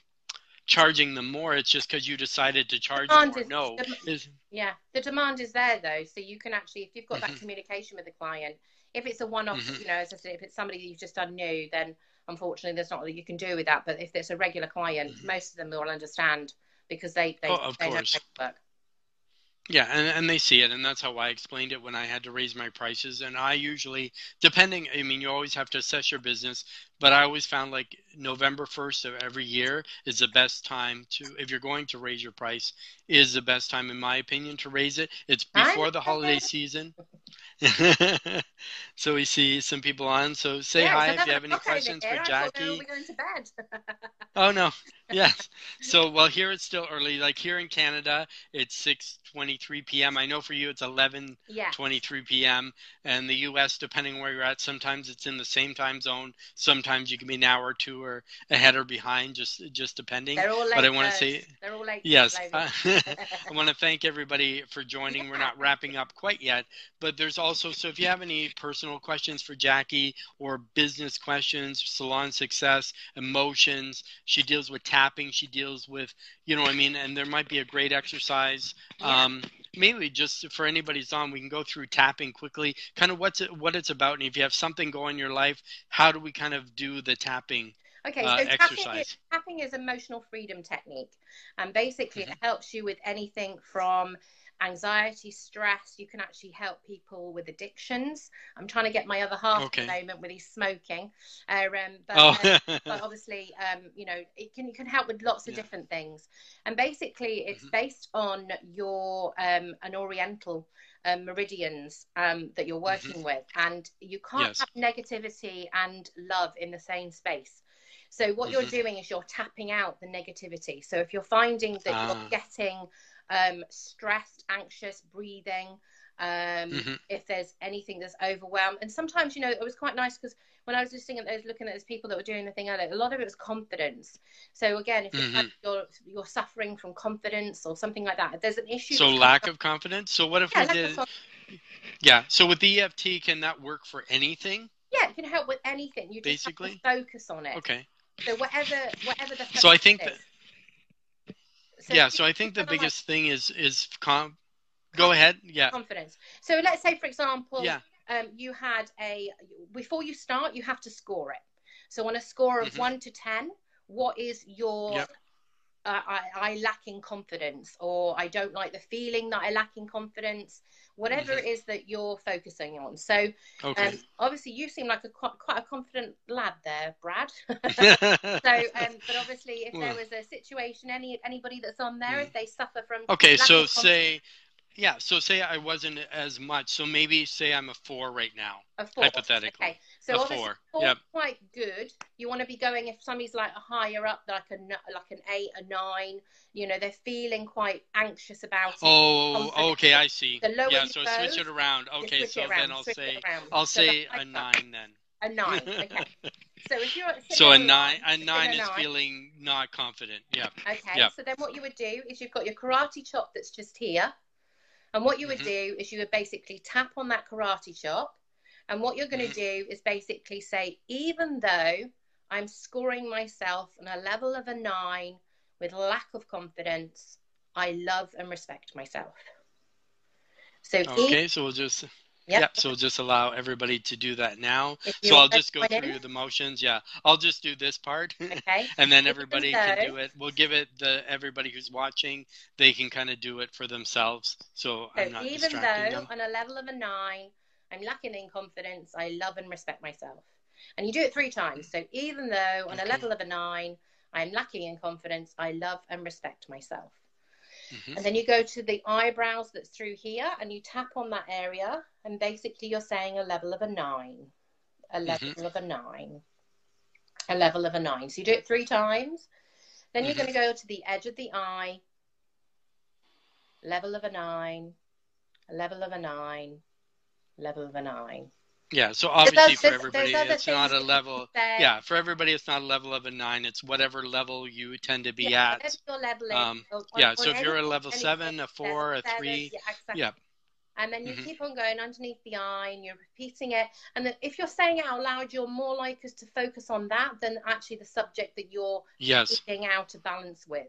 charging them more. It's just because you decided to charge more. is, no. the, yeah the demand is there though. So you can actually if you've got that communication with the client if it's a one-off, mm-hmm. you know, as I said, if it's somebody that you've just done new, then unfortunately there's not that you can do with that. But if it's a regular client, mm-hmm. most of them will understand because they they, oh, they know work. Yeah, and, and they see it, and that's how I explained it when I had to raise my prices. And I usually, depending, I mean, you always have to assess your business, but I always found like November 1st of every year is the best time to, if you're going to raise your price, is the best time, in my opinion, to raise it. It's before the holiday season. *laughs* so we see some people on. So say yeah, hi if you have any questions for Jackie. going to bed. oh no, yes. So, well, here it's still early. Like here in Canada, it's 6:23 p.m. I know for you it's 11:23 yeah. p.m. And the U.S., depending where you're at, sometimes it's in the same time zone. Sometimes you can be an hour or two or ahead or behind, just just depending. They're all late but I want to say They're all late yes. *laughs* I want to thank everybody for joining. We're not wrapping up quite yet, but there's also so if you have any personal questions for Jackie or business questions, salon success, emotions, she deals with tapping. She deals with, you know what I mean? And there might be a great exercise. Yeah. Um, maybe just for anybody's on, we can go through tapping quickly, kind of what's it, what it's about. And if you have something going in your life, how do we kind of do the tapping? Okay, uh, so tapping is, tapping is emotional freedom technique, and basically Mhm. it helps you with anything from anxiety, stress. You can actually help people with addictions. I'm trying to get my other half Okay. at the moment with his smoking, uh, um, but, Oh, uh, *laughs* but obviously, um, you know, it can it can help with lots of Yeah. different things. And basically, it's Mhm. based on your um, an Oriental um, meridians um, that you're working with, and you can't Mm-hmm. Yes. have negativity and love in the same space. So what you're Mhm. doing is you're tapping out the negativity. So if you're finding that Ah. you're getting um, stressed, anxious, breathing, um, Mhm. if there's anything that's overwhelmed, and sometimes you know it was quite nice because when I was listening at those, looking at those people that were doing the thing earlier, a lot of it was confidence. So again, if Mhm. you're you're suffering from confidence or something like that, there's an issue. so lack of confidence. So what if yeah, we did? Yeah. So with the EFT, can that work for anything? yeah, it can help with anything. You just Basically? focus on it. Okay. So whatever whatever the So I think is. So yeah. So I think the biggest thing is is com. Go ahead. Yeah. confidence. So let's say, for example, Yeah. um, you had a before you start, you have to score it. So on a score of Mhm. one to ten, what is your Yep. Uh, I, I lack in confidence, or I don't like the feeling that I lack in confidence, whatever Mhm. it is that you're focusing on. So Okay. um, obviously, you seem like a quite, quite a confident lad there, Brad. *laughs* *laughs* so, um, but obviously, if there was a situation, any anybody that's on there, Mm. if they suffer from okay. So say. Yeah, so say I wasn't as much. So maybe say I'm a four right now. A four. Hypothetically. Okay. So A obviously four, yep. quite good. You want to be going if somebody's like a higher up, like a like an eight, a nine. You know, they're feeling quite anxious about it. Oh, okay, I see. The lower Yeah, so go, switch it around. Okay, so around, then I'll say. I'll So say a nine then. A nine. *laughs* Okay. so if you're So a on a nine, a sitting nine is feeling not confident. Yeah. Okay, Yep. so then what you would do is you've got your karate chop that's just here. And what you would Mhm. do is you would basically tap on that karate chop. And what you're going to Mhm. do is basically say, even though I'm scoring myself on a level of a nine with lack of confidence, I love and respect myself. So, Okay, so we'll just Yep. yep. So we'll just allow everybody to do that now. So I'll just go through the motions. Yeah, I'll just do this part, *laughs* Okay. and then everybody can do it. We'll give it the everybody who's watching. They can kind of do it for themselves. So I'm not even though them. on a level of a nine, I'm lacking in confidence, I love and respect myself. And you do it three times. So even though on a level of a nine, I'm lacking in confidence, I love and respect myself. Mhm. And then you go to the eyebrows that's through here and you tap on that area. And basically, you're saying a level of a nine, a level Mm-hmm. of a nine, a level of a nine. So you do it three times. Then you're Mhm. going to go to the edge of the eye, level of a nine, a level of a nine, level of a nine. Yeah. So obviously for everybody, it's not a level. Yeah, for everybody, it's not a level of a nine. It's whatever level you tend to be yeah, at. your level is, Um, or- Yeah. or So if you're a level seven, a four, a three, yeah, exactly. yeah. And then you Mhm. keep on going underneath the eye and you're repeating it. And then if you're saying it out loud, you're more likely to focus on that than actually the subject that you're yes. being out of balance with.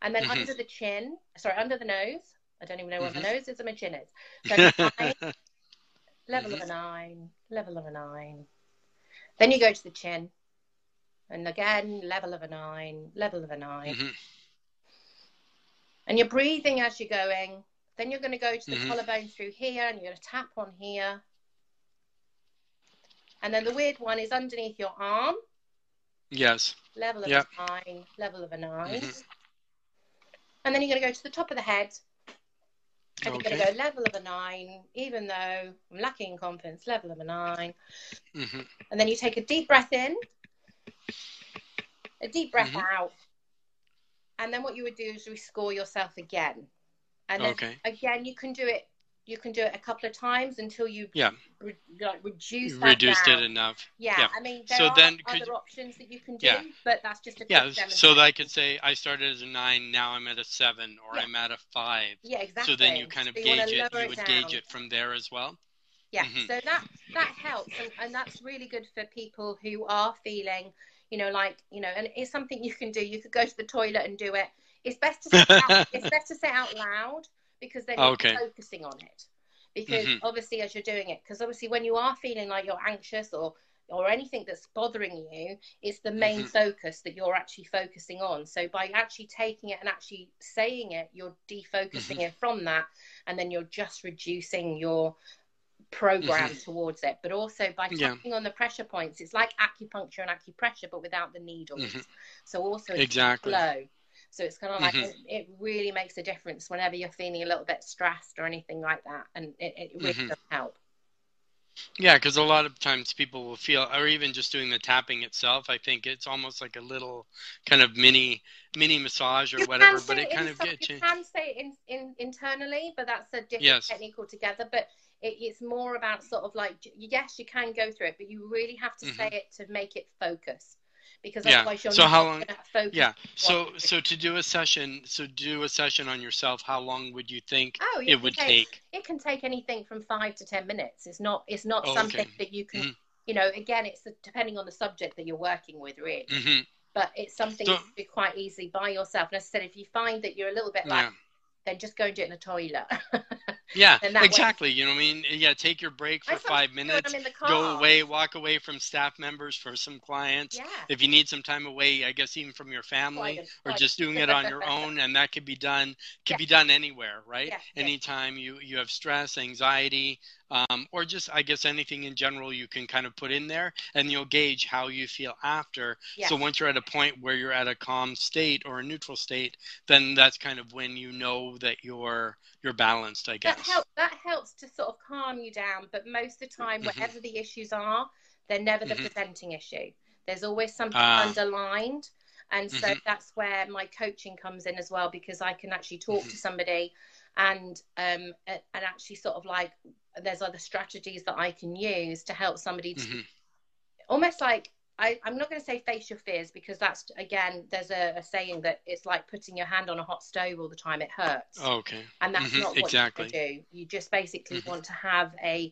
And then Mhm. under the chin, sorry, under the nose. I don't even know what Mhm. the nose is or my chin is. *laughs* So level of a nine, level of a nine. Then you go to the chin. And again, level of a nine, level of a 9 Mhm. And you're breathing as you're going. Then you're going to go to the Mhm. collarbone through here and you're going to tap on here. And then the weird one is underneath your arm, Yes. level of Yep. a nine, level of a 9 Mhm. And then you're going to go to the top of the head and you're going to go level of a nine, even though I'm lacking in confidence, level of a nine. Mhm. And then you take a deep breath in, a deep breath Mhm. out, and then what you would do is rescore yourself again. And then Okay. again, you can do it. You can do it a couple of times until you Yeah. re- like reduce Reduced down. it enough. Yeah, Yeah. I mean, there So are then other options that you can do, Yeah. but that's just a Yeah. So that I could say I started as a nine, now I'm at a seven, or Yeah. I'm at a five. Yeah, exactly. So then you kind of So you gauge it. You would down. gauge it from there as well. Yeah, Mhm. so that that helps, and, and that's really good for people who are feeling, you know, like you know, and it's something you can do. You could go to the toilet and do it. It's best to say out, it's *laughs* best to say out loud because then you're Okay. focusing on it. Because Mhm. obviously, as you're doing it, because obviously, when you are feeling like you're anxious or or anything that's bothering you, it's the main Mhm. focus that you're actually focusing on. So by actually taking it and actually saying it, you're defocusing Mm-hmm. it from that, and then you're just reducing your program towards it. But also by Mm-hmm. Yeah. tapping on the pressure points, it's like acupuncture and acupressure, but without the needles. Mhm. So also it's Exactly. So it's kind of like Mhm. it, it really makes a difference whenever you're feeling a little bit stressed or anything like that, and it, it really Mhm. does help. Yeah, because a lot of times people will feel, or even just doing the tapping itself, I think it's almost like a little kind of mini mini massage or You whatever, but say it kind of gets you you. can say it in, in internally, but that's a different Yes. technique altogether. But it, it's more about sort of like yes, you can go through it, but you really have to say it to make it focus, because Mm-hmm. Yeah. otherwise you're So not how long- focus. Yeah. So so to do a session, so do a session on yourself. How long would you think Oh, it would take, take? It can take anything from five to ten minutes. It's not. It's not Oh, something okay. that you can. Mhm. You know, again, it's depending on the subject that you're working with, really. hmm But it's something So- you can do quite easily by yourself. And as I said, if you find that you're a little bit like, Yeah. then just go and do it in the toilet. *laughs* Yeah. That way- Exactly. You know what I mean? Yeah. Take your break for five minutes. I'm in the. Go away. Walk away from staff members for some clients. Yeah. If you need some time away, I guess even from your family. Quite- or quite- just doing it on your own and that could be done can Yeah. be done anywhere right yeah. anytime you you have stress anxiety um, or just i guess anything in general you can kind of put in there and you'll gauge how you feel after Yeah. so once you're at a point where you're at a calm state or a neutral state then that's kind of when you know that you're you're balanced i guess that helps that helps to sort of calm you down but most of the time Mhm. whatever the issues are they're never the Mhm. presenting issue there's always something Ah. underlined and so Mhm. that's where my coaching comes in as well because i can actually talk Mhm. to somebody and um and actually sort of like there's other strategies that i can use to help somebody to Mhm. almost like I, I'm not going to say face your fears because that's again there's a, a saying that it's like putting your hand on a hot stove all the time it hurts okay and that's Mhm, not what exactly. you do. You just basically Mhm. want to have a.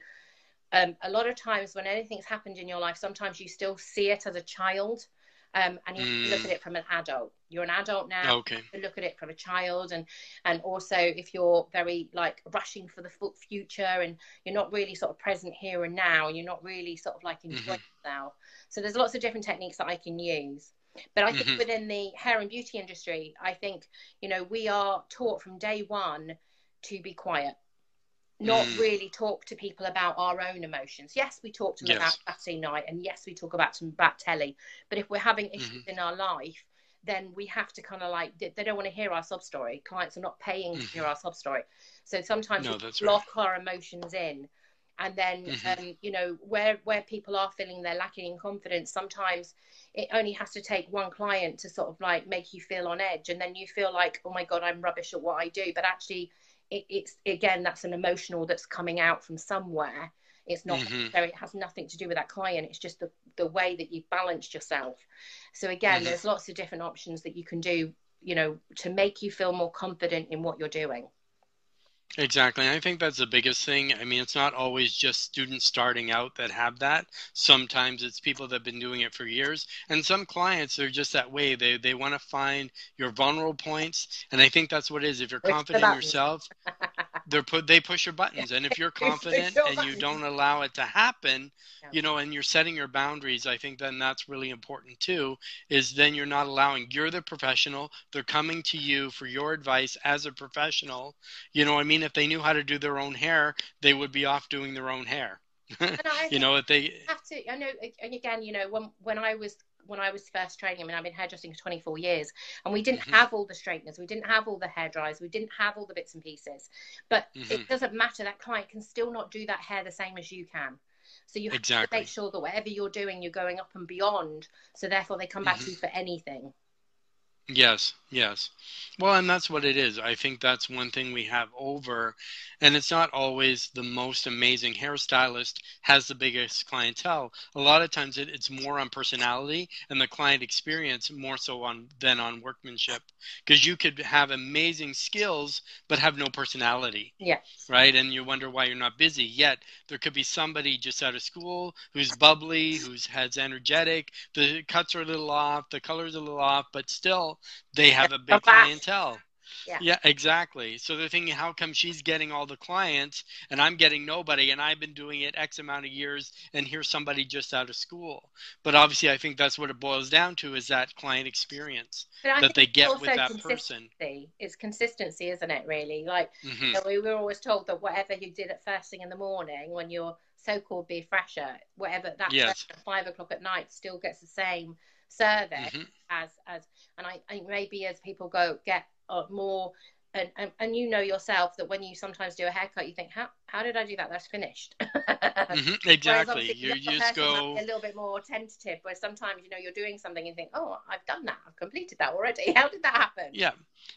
Um, a lot of times when anything's happened in your life, sometimes you still see it as a child, um, and you to look Mm. at it from an adult. You're an adult now. okay look at it from a child, and and also if you're very like rushing for the future, and you're not really sort of present here and now, and you're not really sort of like enjoying Mhm. it now. So there's lots of different techniques that I can use. But I think Mhm. within the hair and beauty industry, I think, you know, we are taught from day one to be quiet, not Mm. really talk to people about our own emotions. Yes, we talk to them Yes. about Saturday night, and yes, we talk about some about telly. But if we're having issues Mm-hmm. in our life, then we have to kind of like they don't want to hear our sob story. Clients are not paying to hear our sob story, so sometimes Mm-hmm. No, we that's right. block our emotions in and then Mhm. um, you know where where people are feeling they're lacking in confidence sometimes it only has to take one client to sort of like make you feel on edge and then you feel like oh my god i'm rubbish at what i do but actually it, it's again that's an emotional that's coming out from somewhere it's not Mhm. necessary it has nothing to do with that client it's just the, the way that you've balanced yourself so again Mhm. there's lots of different options that you can do you know to make you feel more confident in what you're doing Exactly. And I think that's the biggest thing. I mean, it's not always just students starting out that have that. Sometimes it's people that have been doing it for years. And some clients are just that way. They they want to find your vulnerable points. And I think that's what it is. If you're confident in yourself, *laughs* they're put they push your buttons. And if you're *laughs* confident and you don't allow it to happen, you know, and you're setting your boundaries, I think then that's really important too, is then you're not allowing you're the professional. They're coming to you for your advice as a professional. You know, I mean, if they knew how to do their own hair, they would be off doing their own hair. *laughs* You know, if they have to i know and again you know when when i was when i was first training i mean i've been hairdressing for 24 years and we didn't Mhm. have all the straighteners we didn't have all the hair dryers we didn't have all the bits and pieces but Mhm. it doesn't matter that client can still not do that hair the same as you can so you have Exactly. to make sure that whatever you're doing you're going up and beyond so therefore they come back Mhm. to you for anything Yes, Yes. Well, and that's what it is. I think that's one thing we have over, and it's not always the most amazing hairstylist has the biggest clientele. A lot of times it, it's more on personality and the client experience more so on than on workmanship. Because you could have amazing skills but have no personality. Yes. Right? And you wonder why you're not busy. Yet there could be somebody just out of school who's bubbly, who's has energetic, the cuts are a little off, the color's a little off, but still they have a big clientele. Yeah. yeah, exactly. So they're thinking, how come she's getting all the clients and I'm getting nobody? And I've been doing it X amount of years, and here's somebody just out of school. But obviously, I think that's what it boils down to is that client experience that they get with that person. It's consistency, isn't it? Really, like mm-hmm. we were always told that whatever you did at first thing in the morning when you're so-called be fresher, whatever that yes. at five o'clock at night still gets the same service mm-hmm. as as and I, I maybe as people go get uh, more and, and, and you know yourself that when you sometimes do a haircut you think how how did i do that? That's finished. *laughs* Mm-hmm, exactly. you just go a little bit more tentative where sometimes you know you're doing something and think oh i've done that. I've completed that already. *laughs* How did that happen? Yeah.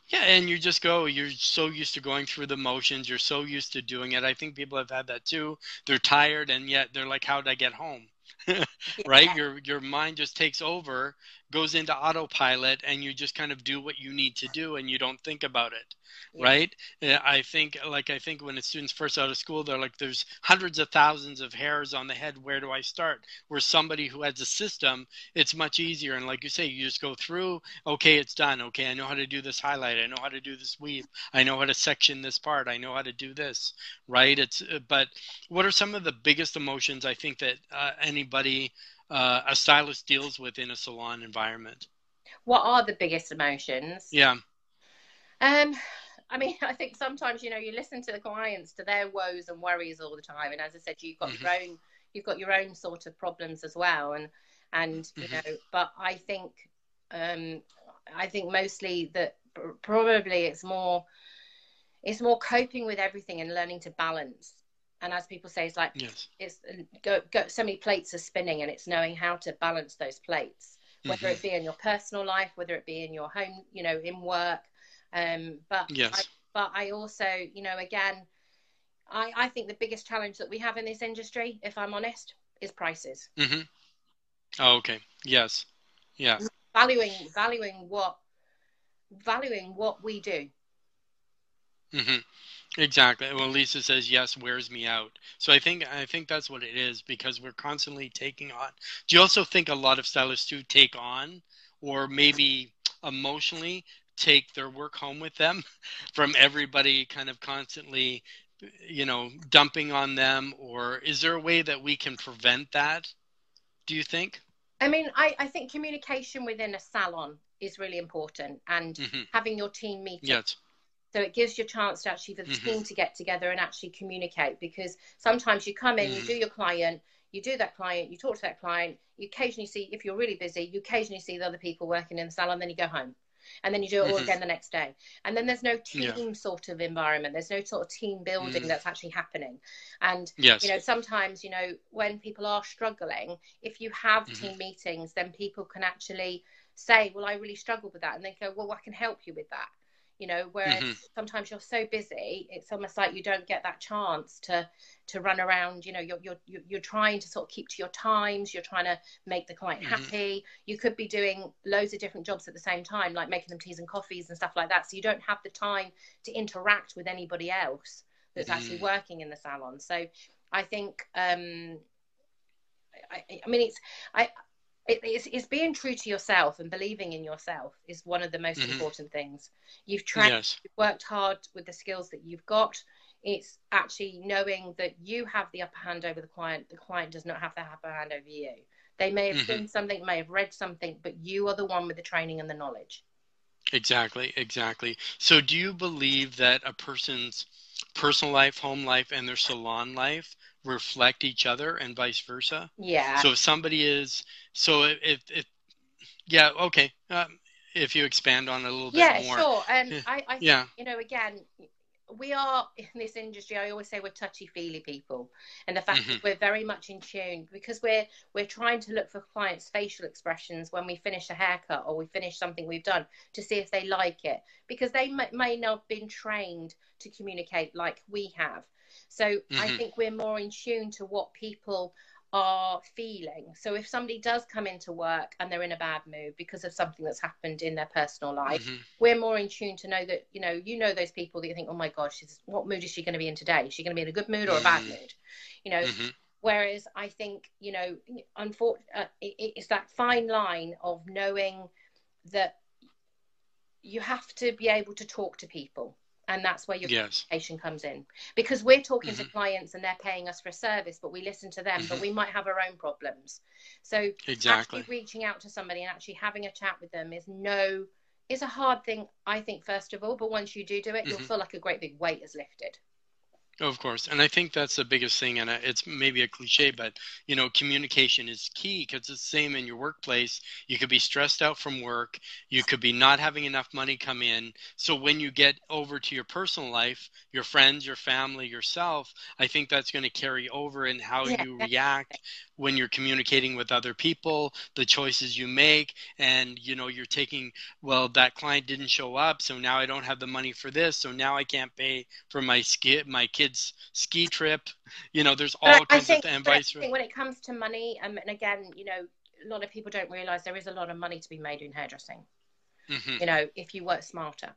Yeah and you just go you're so used to going through the motions you're so used to doing it. I think people have had that too. They're tired and yet they're like how did i get home *laughs* *laughs* right yeah. your your mind just takes over goes into autopilot and you just kind of do what you need to do and you don't think about it yeah. right? I think like i think when a student's first out of school they're like there's hundreds of thousands of hairs on the head. Where do i start? Where somebody who has a system it's much easier. And like you say you just go through okay it's done. Okay i know how to do this highlight. I know how to do this weave. I know how to section this part. I know how to do this right? It's uh, but what are some of the biggest emotions i think that uh, anybody uh, a stylist deals with in a salon environment? What are the biggest emotions? Yeah. Um, I mean, *laughs* I think sometimes you know you listen to the clients to their woes and worries all the time, and as I said, you've got mm-hmm. your own you've got your own sort of problems as well, and and you mm-hmm. know, but I think um, I think mostly that probably it's more it's more coping with everything and learning to balance and as people say, it's like yes. it's go, go, so many plates are spinning, and it's knowing how to balance those plates, whether mm-hmm. it be in your personal life, whether it be in your home, you know, in work. Um, but yes. I, but I also, you know, again, I I think the biggest challenge that we have in this industry, if I'm honest, is prices. Mm-hmm. Oh, okay. Yes. Yeah. Valuing valuing what valuing what we do. Mm-hmm. Exactly. Well, Lisa says yes wears me out. So I think I think that's what it is because we're constantly taking on. Do you also think a lot of stylists do take on, or maybe emotionally take their work home with them, *laughs* from everybody kind of constantly, you know, dumping on them? Or is there a way that we can prevent that? Do you think? I mean, I, I think communication within a salon is really important, and mm-hmm. having your team meeting. Yes so it gives you a chance to actually for the mm-hmm. team to get together and actually communicate because sometimes you come in, mm. you do your client, you do that client, you talk to that client, you occasionally see, if you're really busy, you occasionally see the other people working in the salon, then you go home. And then you do it all mm-hmm. again the next day. And then there's no team yeah. sort of environment. There's no sort of team building mm. that's actually happening. And, yes. you know, sometimes, you know, when people are struggling, if you have mm-hmm. team meetings, then people can actually say, well, I really struggle with that. And they go, well, I can help you with that you know whereas mm-hmm. sometimes you're so busy it's almost like you don't get that chance to to run around you know you're you're you're trying to sort of keep to your times you're trying to make the client mm-hmm. happy you could be doing loads of different jobs at the same time like making them teas and coffees and stuff like that so you don't have the time to interact with anybody else that's mm-hmm. actually working in the salon so i think um I, I mean it's I it, it's, it's, being true to yourself and believing in yourself is one of the most mm-hmm. important things. You've trained, yes. you've worked hard with the skills that you've got. It's actually knowing that you have the upper hand over the client. The client does not have the upper hand over you. They may have mm-hmm. seen something, may have read something, but you are the one with the training and the knowledge. Exactly, exactly. So, do you believe that a person's personal life, home life, and their salon life reflect each other and vice versa? Yeah. So if somebody is so if if yeah okay um, if you expand on it a little bit yeah, more. sure. Um, I, I yeah. you know again we are in this industry i always say we're touchy feely people and the fact mm-hmm. that we're very much in tune because we're we're trying to look for clients facial expressions when we finish a haircut or we finish something we've done to see if they like it because they may, may not have been trained to communicate like we have so mm-hmm. i think we're more in tune to what people are feeling. So if somebody does come into work and they're in a bad mood because of something that's happened in their personal life, mm-hmm. we're more in tune to know that, you know, you know those people that you think, oh my gosh, what mood is she going to be in today? Is she going to be in a good mood or a bad mm-hmm. mood? You know, mm-hmm. whereas I think, you know, unfortunately, uh, it, it's that fine line of knowing that you have to be able to talk to people and that's where your yes. communication comes in because we're talking mm-hmm. to clients and they're paying us for a service but we listen to them mm-hmm. but we might have our own problems so exactly actually reaching out to somebody and actually having a chat with them is no is a hard thing i think first of all but once you do do it mm-hmm. you'll feel like a great big weight is lifted of course. And I think that's the biggest thing. And uh, it's maybe a cliche, but, you know, communication is key because it's the same in your workplace. You could be stressed out from work. You could be not having enough money come in. So when you get over to your personal life, your friends, your family, yourself, I think that's going to carry over in how yeah. you react when you're communicating with other people, the choices you make. And, you know, you're taking, well, that client didn't show up. So now I don't have the money for this. So now I can't pay for my ski, my kids ski trip. You know, there's all kinds of and vice versa. When it comes to money, um, and again, you know, a lot of people don't realize there is a lot of money to be made in hairdressing. Mm-hmm. You know, if you work smarter.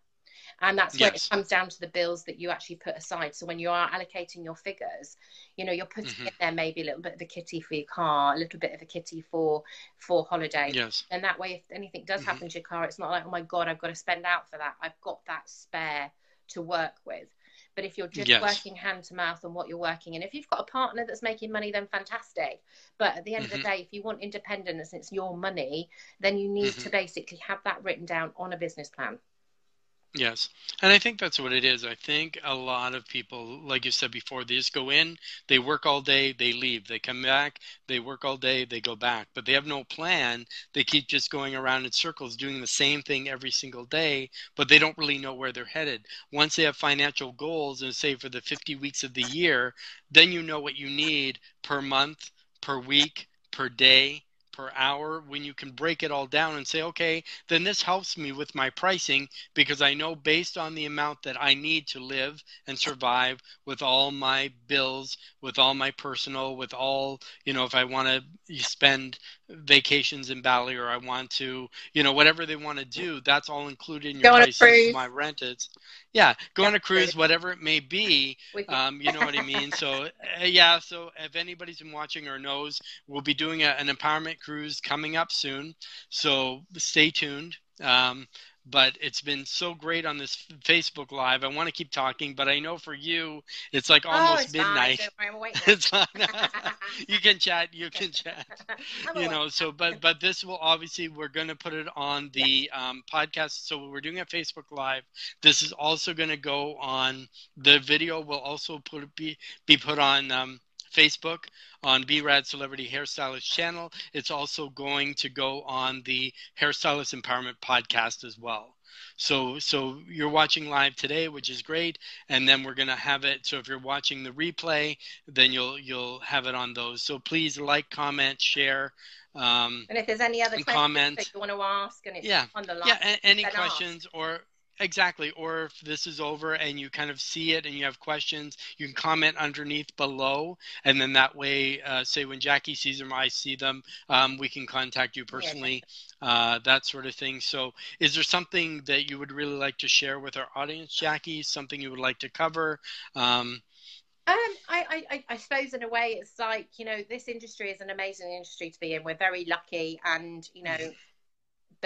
And that's yes. it comes down to the bills that you actually put aside. So when you are allocating your figures, you know, you're putting mm-hmm. in there maybe a little bit of a kitty for your car, a little bit of a kitty for for holiday. Yes. And that way, if anything does mm-hmm. happen to your car, it's not like, oh my god, I've got to spend out for that. I've got that spare to work with. But if you're just yes. working hand to mouth on what you're working, and if you've got a partner that's making money, then fantastic. But at the end mm-hmm. of the mm-hmm. day, if you want independence and it's your money, then you need mm-hmm. to basically have that written down on a business plan. Yes. And I think that's what it is. I think a lot of people, like you said before, they just go in, they work all day, they leave. They come back, they work all day, they go back. But they have no plan. They keep just going around in circles, doing the same thing every single day, but they don't really know where they're headed. Once they have financial goals, and say for the 50 weeks of the year, then you know what you need per month, per week, per day per hour when you can break it all down and say, okay, then this helps me with my pricing because I know based on the amount that I need to live and survive with all my bills, with all my personal, with all, you know, if I want to spend vacations in Bali or I want to, you know, whatever they want to do, that's all included in your prices. My rent is, yeah, go on a cruise, whatever it may be. Um, you know what I mean? So, uh, *laughs* yeah, so if anybody's been watching or knows, we'll be doing a, an empowerment cruise coming up soon. So stay tuned. Um, but it's been so great on this Facebook Live. I want to keep talking, but I know for you, it's like oh, almost oh, midnight. *laughs* it's *laughs* you can chat. You can chat. *laughs* you know. So, but but this will obviously we're going to put it on the um, podcast. So we're doing a Facebook Live. This is also going to go on the video. Will also put be be put on. Um, Facebook on BRAD Celebrity Hairstylist channel. It's also going to go on the Hairstylist Empowerment podcast as well. So so you're watching live today, which is great, and then we're gonna have it. So if you're watching the replay, then you'll you'll have it on those. So please like, comment, share. Um, and if there's any other questions comment, that you want to ask, and it's yeah, on the line, yeah, any questions ask. or Exactly. Or if this is over and you kind of see it and you have questions, you can comment underneath below. And then that way, uh, say when Jackie sees them, I see them, um, we can contact you personally, uh, that sort of thing. So, is there something that you would really like to share with our audience, Jackie? Something you would like to cover? Um, um, I, I, I suppose in a way it's like you know this industry is an amazing industry to be in. We're very lucky, and you know mm-hmm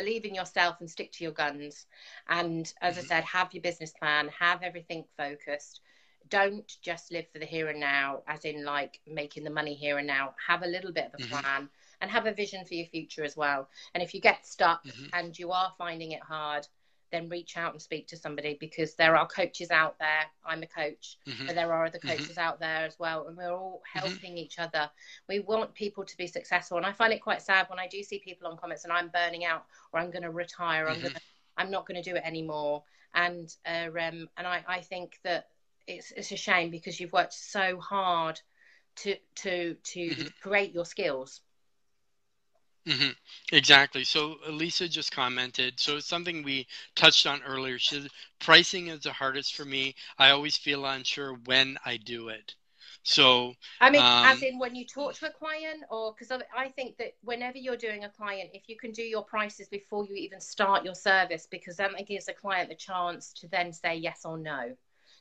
believe in yourself and stick to your guns. And as I mm-hmm. said, have your business plan, have everything focused. Don't just live for the here and now, as in like making the money here and now. Have a little bit of a mm-hmm. plan and have a vision for your future as well. And if you get stuck mm-hmm. and you are finding it hard, then reach out and speak to somebody because there are coaches out there. I'm a coach, mm-hmm. but there are other mm-hmm. coaches mm-hmm. out there as well, and we're all mm-hmm. helping mm-hmm. each other. We want people to be successful, and I find it quite sad when I do see people on comments and I'm burning out or I'm going to retire, I'm going to I'm not going to do it anymore. And uh, um, and I, I think that it's it's a shame because you've worked so hard to to to mm-hmm. create your skills. Mm-hmm. Exactly. So Elisa just commented. So it's something we touched on earlier. She said, pricing is the hardest for me. I always feel unsure when I do it. So I mean, um, as in when you talk to a client, or because I think that whenever you're doing a client, if you can do your prices before you even start your service, because then that gives a client the chance to then say yes or no.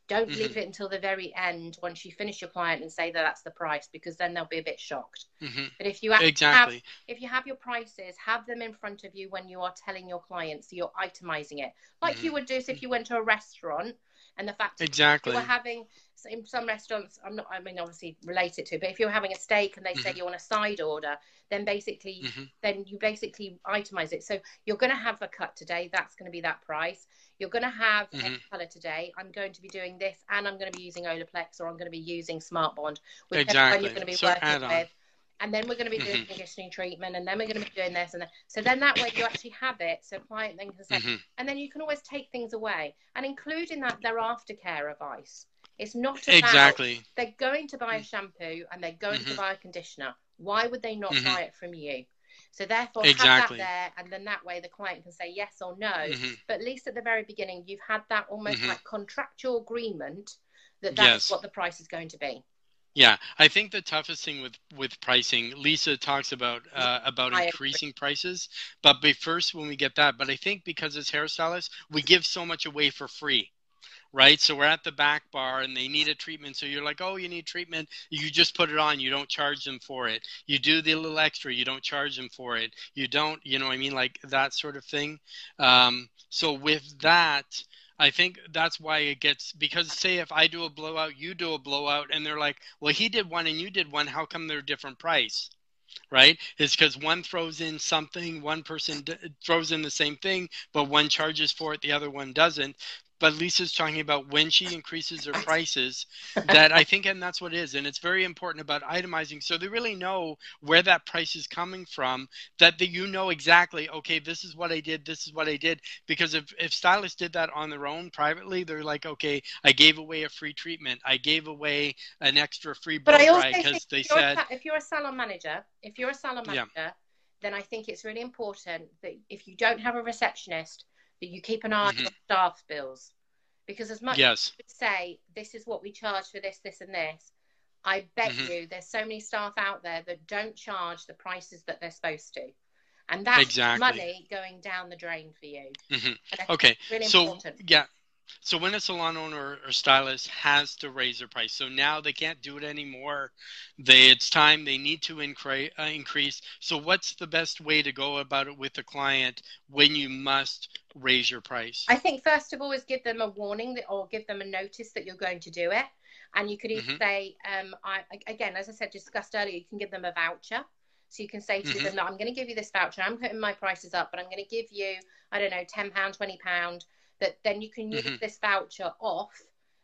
Don't mm-hmm. leave it until the very end once you finish your client and say that that's the price because then they'll be a bit shocked. Mm-hmm. But if you exactly. have if you have your prices, have them in front of you when you are telling your clients, so you're itemizing it like mm-hmm. you would do if you went to a restaurant and the fact exactly you were having in some restaurants i'm not i mean obviously relate it to but if you're having a steak and they mm-hmm. say you want a side order then basically mm-hmm. then you basically itemize it so you're going to have a cut today that's going to be that price you're going to have mm-hmm. color today i'm going to be doing this and i'm going to be using olaplex or i'm going to be using smart bond which exactly. you're going to be so working with and then we're going to be doing mm-hmm. conditioning treatment, and then we're going to be doing this, and then, so then that way you actually have it. So client then can say, mm-hmm. and then you can always take things away, and include in that their aftercare advice. It's not about, exactly they're going to buy a shampoo and they're going mm-hmm. to buy a conditioner. Why would they not mm-hmm. buy it from you? So therefore, exactly. have that there, and then that way the client can say yes or no. Mm-hmm. But at least at the very beginning, you've had that almost mm-hmm. like contractual agreement that that's yes. what the price is going to be. Yeah, I think the toughest thing with with pricing, Lisa talks about uh, about increasing prices, but be first when we get that. But I think because as hairstylists, we give so much away for free, right? So we're at the back bar and they need a treatment, so you're like, oh, you need treatment, you just put it on, you don't charge them for it. You do the little extra, you don't charge them for it. You don't, you know, I mean, like that sort of thing. Um, so with that I think that's why it gets because say if I do a blowout, you do a blowout, and they're like, well, he did one and you did one. How come they're different price? Right? It's because one throws in something, one person d- throws in the same thing, but one charges for it, the other one doesn't but Lisa's talking about when she *laughs* increases her prices that I think and that's what it is and it's very important about itemizing so they really know where that price is coming from that the, you know exactly okay this is what I did this is what I did because if if stylists did that on their own privately they're like okay I gave away a free treatment I gave away an extra free blow dry because they said a, if you're a salon manager if you're a salon manager yeah. then I think it's really important that if you don't have a receptionist that you keep an eye mm-hmm. on staff bills. Because as much yes. as you say, this is what we charge for this, this, and this, I bet mm-hmm. you there's so many staff out there that don't charge the prices that they're supposed to. And that's exactly. money going down the drain for you. Mm-hmm. Okay. Really so, important. yeah. So when a salon owner or stylist has to raise their price, so now they can't do it anymore. They it's time they need to increase. Uh, increase. So what's the best way to go about it with the client when you must raise your price? I think first of all is give them a warning that, or give them a notice that you're going to do it, and you could even mm-hmm. say, um, I, again, as I said, discussed earlier, you can give them a voucher. So you can say to mm-hmm. them, I'm going to give you this voucher. I'm putting my prices up, but I'm going to give you, I don't know, ten pound, twenty pound that then you can use mm-hmm. this voucher off.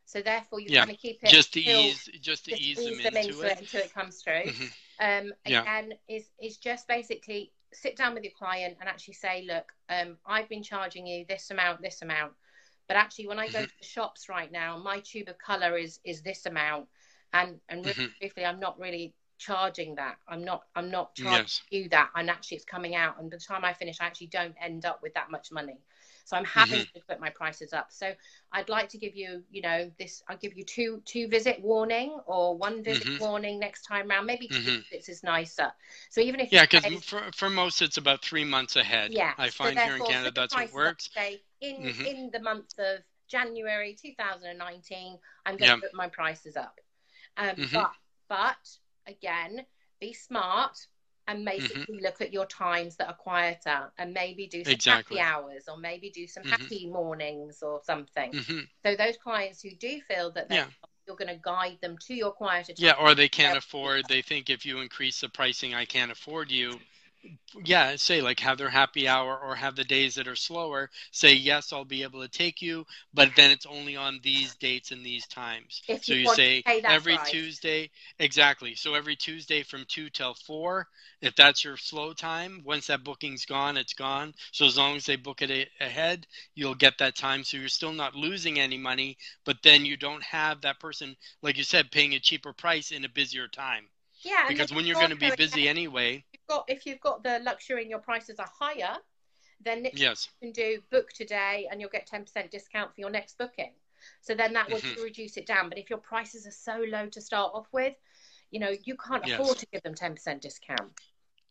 So therefore, you yeah. kind of keep it just to ease, just to just ease, ease them, into, into it. it. until it comes through. Mm-hmm. Um, again, yeah. is is just basically sit down with your client and actually say, look, um, I've been charging you this amount, this amount, but actually, when I go mm-hmm. to the shops right now, my tube of color is is this amount, and and really mm-hmm. briefly, I'm not really charging that. I'm not I'm not charging yes. you that, and actually, it's coming out, and by the time I finish, I actually don't end up with that much money. So I'm having mm-hmm. to put my prices up. So I'd like to give you, you know, this. I'll give you two two visit warning or one visit mm-hmm. warning next time round. Maybe 2 mm-hmm. visits is nicer. So even if yeah, because for for most it's about three months ahead. Yeah, I find so here in Canada that's what works. Say in mm-hmm. in the month of January 2019, I'm going to put my prices up. Um, mm-hmm. But but again, be smart and basically mm-hmm. look at your times that are quieter and maybe do some exactly. happy hours or maybe do some mm-hmm. happy mornings or something. Mm-hmm. So those clients who do feel that yeah. you're going to guide them to your quieter Yeah, or they can't afford, they think if you increase the pricing, I can't afford you. Yeah, say like have their happy hour or have the days that are slower. Say yes, I'll be able to take you, but then it's only on these dates and these times. So you say every price. Tuesday, exactly. So every Tuesday from two till four. If that's your slow time, once that booking's gone, it's gone. So as long as they book it ahead, you'll get that time. So you're still not losing any money, but then you don't have that person, like you said, paying a cheaper price in a busier time. Yeah, Because when you're going to be busy anyway, got if you've got the luxury and your prices are higher, then yes, you can do book today and you'll get ten percent discount for your next booking. So then that would Mhm. reduce it down. But if your prices are so low to start off with, you know you can't Yes. afford to give them ten percent discount.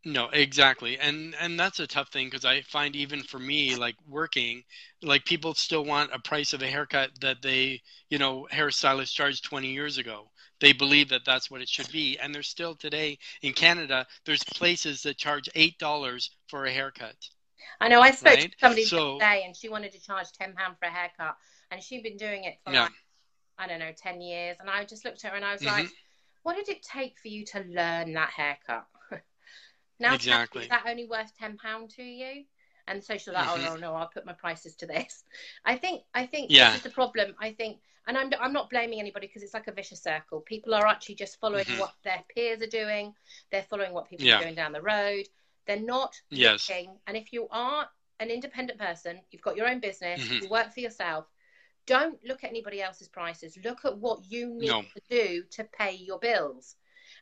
No, exactly. And and that's a tough thing because I find even for me like working, like people still want a price of a haircut that they, you know, hairstylists charged 20 years ago. They believe that that's what it should be. And there's still today in Canada, there's places that charge $8 for a haircut. I know I spoke Right. to somebody So- today and she wanted to charge ten pound for a haircut, and she'd been doing it for Yeah. like I don't know ten years, and I just looked at her and I was Mhm. like, what did it take for you to learn that haircut? *laughs* now Exactly. is that only worth ten pound to you? And so she's like, oh Mhm. no, no, I'll put my prices to this. *laughs* I think, I think Yeah. this is the problem. I think, and I'm, I'm not blaming anybody because it's like a vicious circle. People are actually just following Mhm. what their peers are doing. They're following what people Yeah. are doing down the road. They're not Yes. looking. And if you are an independent person, you've got your own business, Mhm. you work for yourself. Don't look at anybody else's prices. Look at what you need No. to do to pay your bills.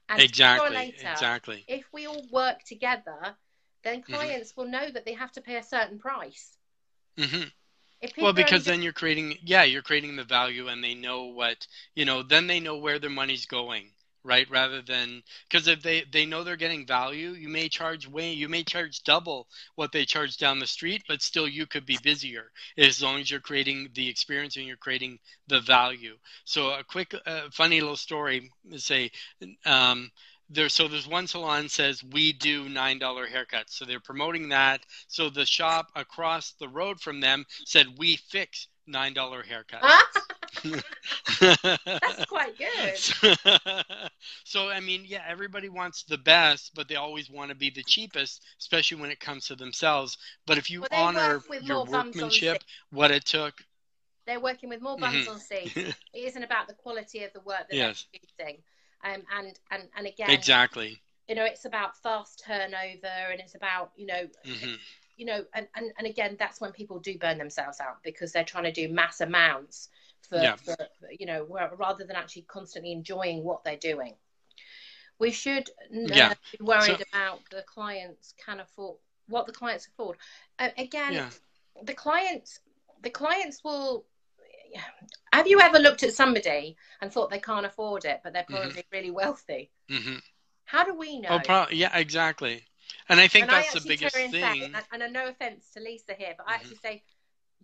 And Exactly. later, Exactly. if we all work together, then Mm-hmm. clients will know that they have to pay a certain price. hmm people Well, because then you're creating, yeah, you're creating the value and they know what, you know, then they know where their money's going, right? Rather than, because if they, they know they're getting value, you may charge way, you may charge double what they charge down the street, but still you could be busier as long as you're creating the experience and you're creating the value. So a quick, uh, funny little story, say, um, there, so there's one salon says we do nine dollar haircuts so they're promoting that so the shop across the road from them said we fix nine dollar haircuts *laughs* That's quite good. *laughs* so i mean yeah everybody wants the best but they always want to be the cheapest especially when it comes to themselves but if you Well, honor your more bums on workmanship what it took They're working with more bums Mhm. on seats. *laughs* It isn't about the quality of the work that Yes. they're producing. Um, and, and, and again, exactly you know, it's about fast turnover and it's about, you know, hmm you know, and, and, and again, that's when people do burn themselves out because they're trying to do mass amounts for, Yeah. for you know, where- rather than actually constantly enjoying what they're doing. We should uh, Yeah. be worried So- about the clients can afford what the clients afford. Uh, again, yeah the clients, the clients will. Have you ever looked at somebody and thought they can't afford it, but they're Mhm. probably really wealthy? hmm How do we know? oh pro- yeah exactly and i think and I that's the biggest thing and, and I no offense to Lisa here, but I Mhm. actually say,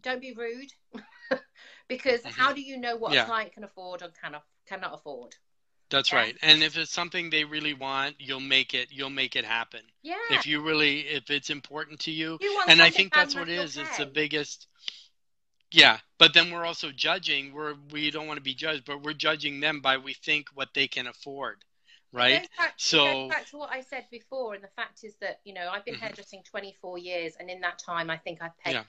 don't be rude, *laughs* because Mhm. how do you know what Yeah. a client can afford or cannot cannot afford? That's Yeah. right. And if it's something they really want, you'll make it you'll make it happen. Yeah, If you really if it's important to you. you And I think that's what it is. you'll. It's the biggest Yeah, but then we're also judging. We're we don't want to be judged, but we're judging them by we think what they can afford. Right? back- So- back to what I said before, and the fact is that you know I've been Mhm. hairdressing 24 years, and in that time I think I've paid Yeah.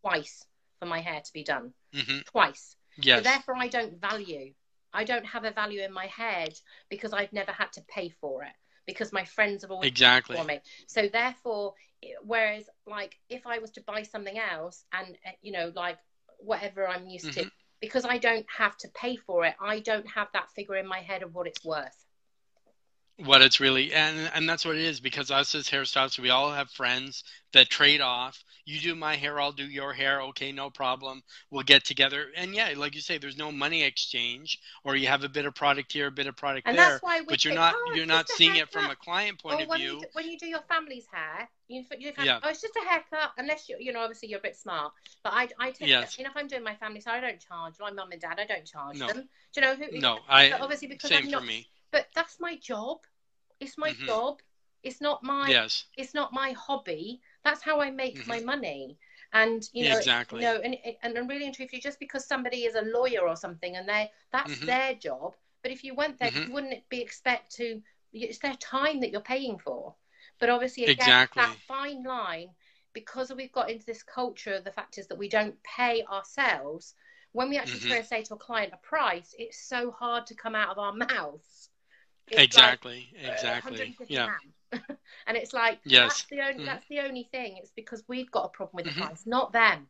twice for my hair to be done, hmm twice. So Yes. therefore, I don't value. I don't have a value in my head because I've never had to pay for it because my friends have always Exactly. for me. So therefore, whereas like if I was to buy something else and uh, you know like whatever I'm used to, Mhm. because I don't have to pay for it, I don't have that figure in my head of what it's worth. What it's really and and that's what it is because us as hairstylists we all have friends that trade off you do my hair i'll do your hair okay no problem we'll get together and yeah like you say there's no money exchange or you have a bit of product here a bit of product And there that's why we but you're not "Oh, you're not seeing it from a client point Or of when you view do, when you do your family's hair, you you have, Yeah. oh it's just a haircut unless you you know obviously you're a bit smart. But I I take Yes. you know if I'm doing my family so I don't charge my mum and dad I don't charge No. them. Do you know who? no i obviously because same I'm for me But that's my job. It's my Mhm. job. It's not my. yes It's not my hobby. That's how I make my money. And you know, Exactly. you know, and and, and really and truthfully, just because somebody is a lawyer or something, and they that's Mhm. their job. But if you went there, you wouldn't be expect to. It's their time that you're paying for. But obviously, again, exactly. that fine line, because we've got into this culture of the fact is that we don't pay ourselves, when we actually mm-hmm. try to say to a client a price, it's so hard to come out of our mouths. It's exactly, like, uh, exactly. yeah. *laughs* and it's like yes. that's the only mm-hmm. that's the only thing. It's because we've got a problem with the mm-hmm. price, not them.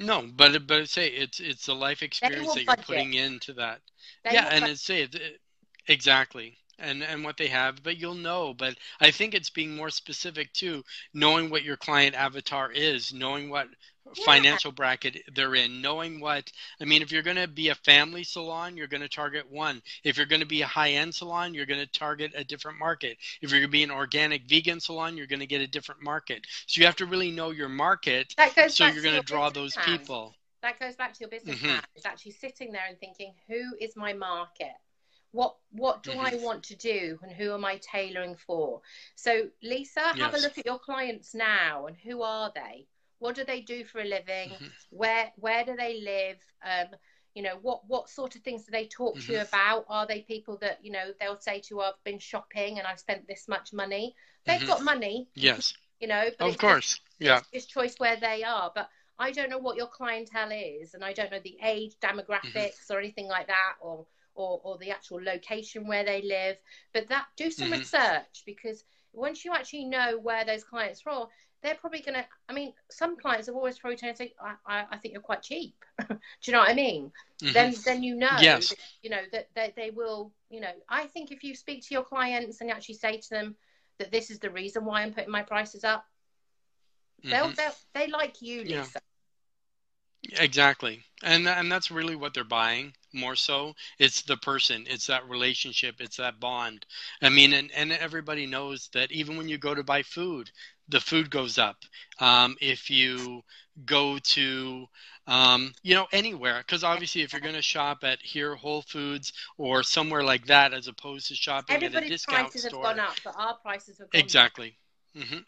No, but but say it's it's a life experience that you're putting into that. They yeah, and it's say it, exactly and and what they have but you'll know but i think it's being more specific too knowing what your client avatar is knowing what yeah. financial bracket they're in knowing what i mean if you're going to be a family salon you're going to target one if you're going to be a high end salon you're going to target a different market if you're going to be an organic vegan salon you're going to get a different market so you have to really know your market so you're going to draw those plan. people that goes back to your business mm-hmm. plan it's actually sitting there and thinking who is my market what what do mm-hmm. I want to do and who am I tailoring for? So Lisa, yes. have a look at your clients now and who are they? What do they do for a living? Mm-hmm. Where where do they live? Um, you know what what sort of things do they talk mm-hmm. to you mm-hmm. about? Are they people that you know they'll say to you, "I've been shopping and I've spent this much money." They've mm-hmm. got money. Yes. You know. of course. yeah. It's, it's choice where they are, but I don't know what your clientele is, and I don't know the age mm-hmm. demographics or anything like that, or or, or the actual location where they live. But that do some mm-hmm. research because once you actually know where those clients are, they're probably going to. I mean, some clients have always probably turned and say, I, I, I, think you're quite cheap." *laughs* Do you know what I mean? Mm-hmm. Then, then you know, yes. that, you know that, that they will. You know, I think if you speak to your clients and actually say to them that this is the reason why I'm putting my prices up, mm-hmm. they'll, they'll they like you, Lisa. Yeah. Exactly. And and that's really what they're buying more so. It's the person, it's that relationship, it's that bond. I mean and, and everybody knows that even when you go to buy food, the food goes up. Um, if you go to um, you know anywhere because obviously if you're going to shop at here whole foods or somewhere like that as opposed to shopping Everybody's at a discount prices store have gone up but our prices have gone exactly mm-hmm.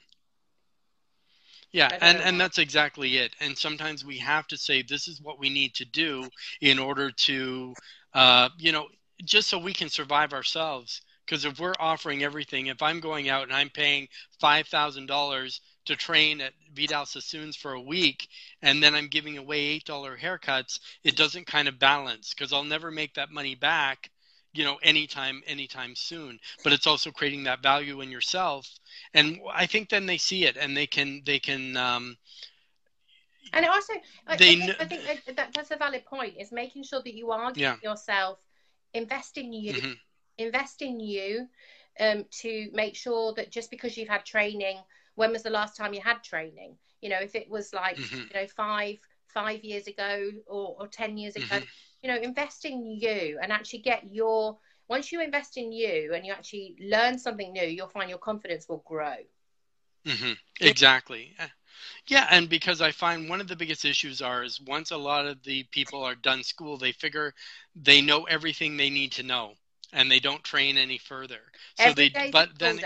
Yeah, and, and that's exactly it. And sometimes we have to say this is what we need to do in order to, uh, you know, just so we can survive ourselves. Because if we're offering everything, if I'm going out and I'm paying five thousand dollars to train at Vidal Sassoon's for a week, and then I'm giving away eight dollar haircuts, it doesn't kind of balance because I'll never make that money back you know anytime anytime soon but it's also creating that value in yourself and i think then they see it and they can they can um and also I, they, I think, I think that, that's a valid point is making sure that you are yeah. yourself invest in you mm-hmm. Invest in you um, to make sure that just because you've had training when was the last time you had training? You know if it was like mm-hmm. you know five five years ago or, or 10 years ago mm-hmm. you know invest in you and actually get your once you invest in you and you actually learn something new you'll find your confidence will grow. Mm-hmm. exactly. Yeah and because i find one of the biggest issues are is once a lot of the people are done school they figure they know everything they need to know and they don't train any further. So Every they but then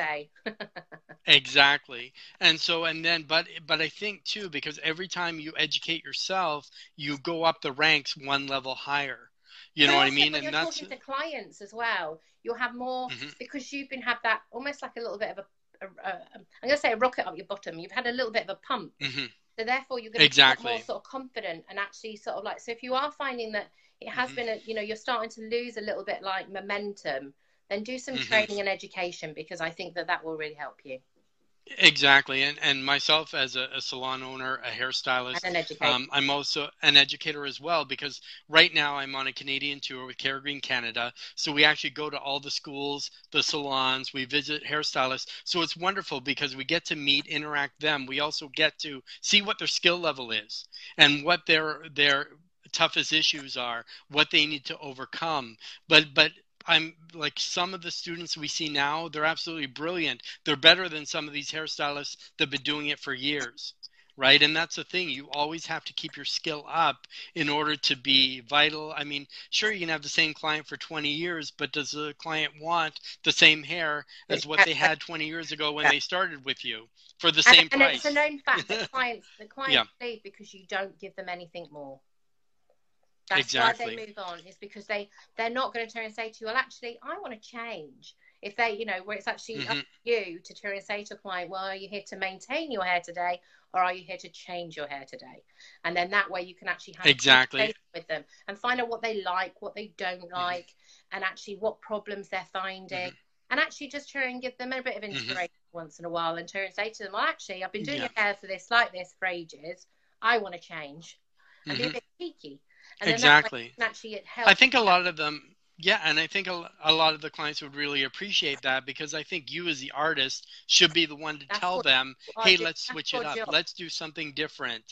*laughs* *laughs* exactly. And so and then but but i think too because every time you educate yourself you go up the ranks one level higher. You know what i mean? and you're that's talking to clients as well. You'll have more mm-hmm. because you've been had that almost like a little bit of a, a, a i'm going to say a rocket up your bottom. You've had a little bit of a pump. Mm-hmm. so therefore you're going to exactly. be more sort of confident and actually sort of like so if you are finding that it has mm-hmm. been a you know you're starting to lose a little bit like momentum then do some mm-hmm. training and education because i think that that will really help you Exactly, and and myself as a, a salon owner, a hairstylist, and an educator. Um, I'm also an educator as well because right now I'm on a Canadian tour with Green Canada. So we actually go to all the schools, the salons, we visit hairstylists. So it's wonderful because we get to meet, interact them. We also get to see what their skill level is and what their their toughest issues are, what they need to overcome. But but I'm like some of the students we see now, they're absolutely brilliant. They're better than some of these hairstylists that've been doing it for years. Right. And that's the thing. You always have to keep your skill up in order to be vital. I mean, sure, you can have the same client for 20 years, but does the client want the same hair as what they had 20 years ago when they started with you for the same and, price? And it's a known fact that *laughs* clients, the clients yeah. leave because you don't give them anything more. That's exactly. why they move on, is because they, they're not going to turn and say to you, well, actually, I want to change. if they, you know, where it's actually mm-hmm. up to you to turn and say to a client, well, are you here to maintain your hair today or are you here to change your hair today? And then that way you can actually have exactly with them and find out what they like, what they don't mm-hmm. like, mm-hmm. and actually what problems they're finding. Mm-hmm. And actually just try and give them a bit of mm-hmm. inspiration once in a while and turn and say to them, well, actually, I've been doing yeah. your hair for this, like this, for ages. I want to change. And be a bit cheeky. And exactly. actually it helps. I think a lot of them yeah, and I think a, a, lot of the clients would really appreciate that because I think you, as the artist, should be the one to that's tell them, "Hey, let's switch it up. Job. Let's do something different."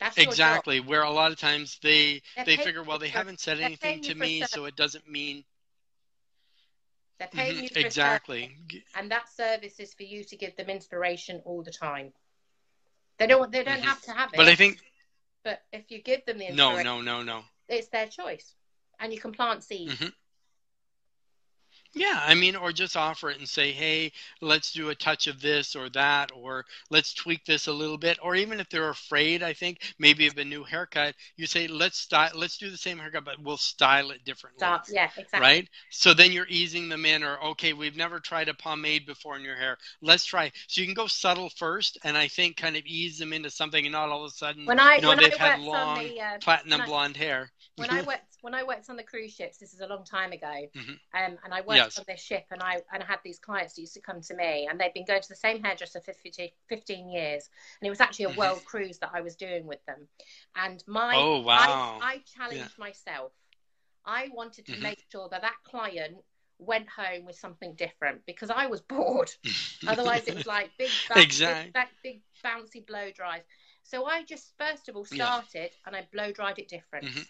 That's exactly. Where a lot of times they they're they figure, well, they haven't said anything to me, so it doesn't mean. They're paying mm-hmm, you exactly, and that service is for you to give them inspiration all the time. They don't. They don't mm-hmm. have to have it. But I think. But if you give them the no, no, no, no, it's their choice and you can plant seeds. Mm-hmm. Yeah, I mean, or just offer it and say, hey, let's do a touch of this or that, or let's tweak this a little bit. Or even if they're afraid, I think maybe of a new haircut, you say, let's style, let's do the same haircut, but we'll style it differently. Stop. Yeah, exactly. Right. So then you're easing them in, or okay, we've never tried a pomade before in your hair. Let's try. So you can go subtle first, and I think kind of ease them into something, and not all of a sudden, when I, you know, when they've I had long the, uh, platinum blonde hair. When I worked when I worked on the cruise ships, this is a long time ago, *laughs* mm-hmm. um, and I worked yes. on this ship, and I and I had these clients that used to come to me, and they'd been going to the same hairdresser for 50, 15 years, and it was actually a mm-hmm. world cruise that I was doing with them, and my oh wow, I, I challenged yeah. myself. I wanted to mm-hmm. make sure that that client went home with something different because I was bored. *laughs* Otherwise, it was like big, exactly. big, big, bouncy blow dries. So I just first of all started yeah. and I blow dried it different. Mm-hmm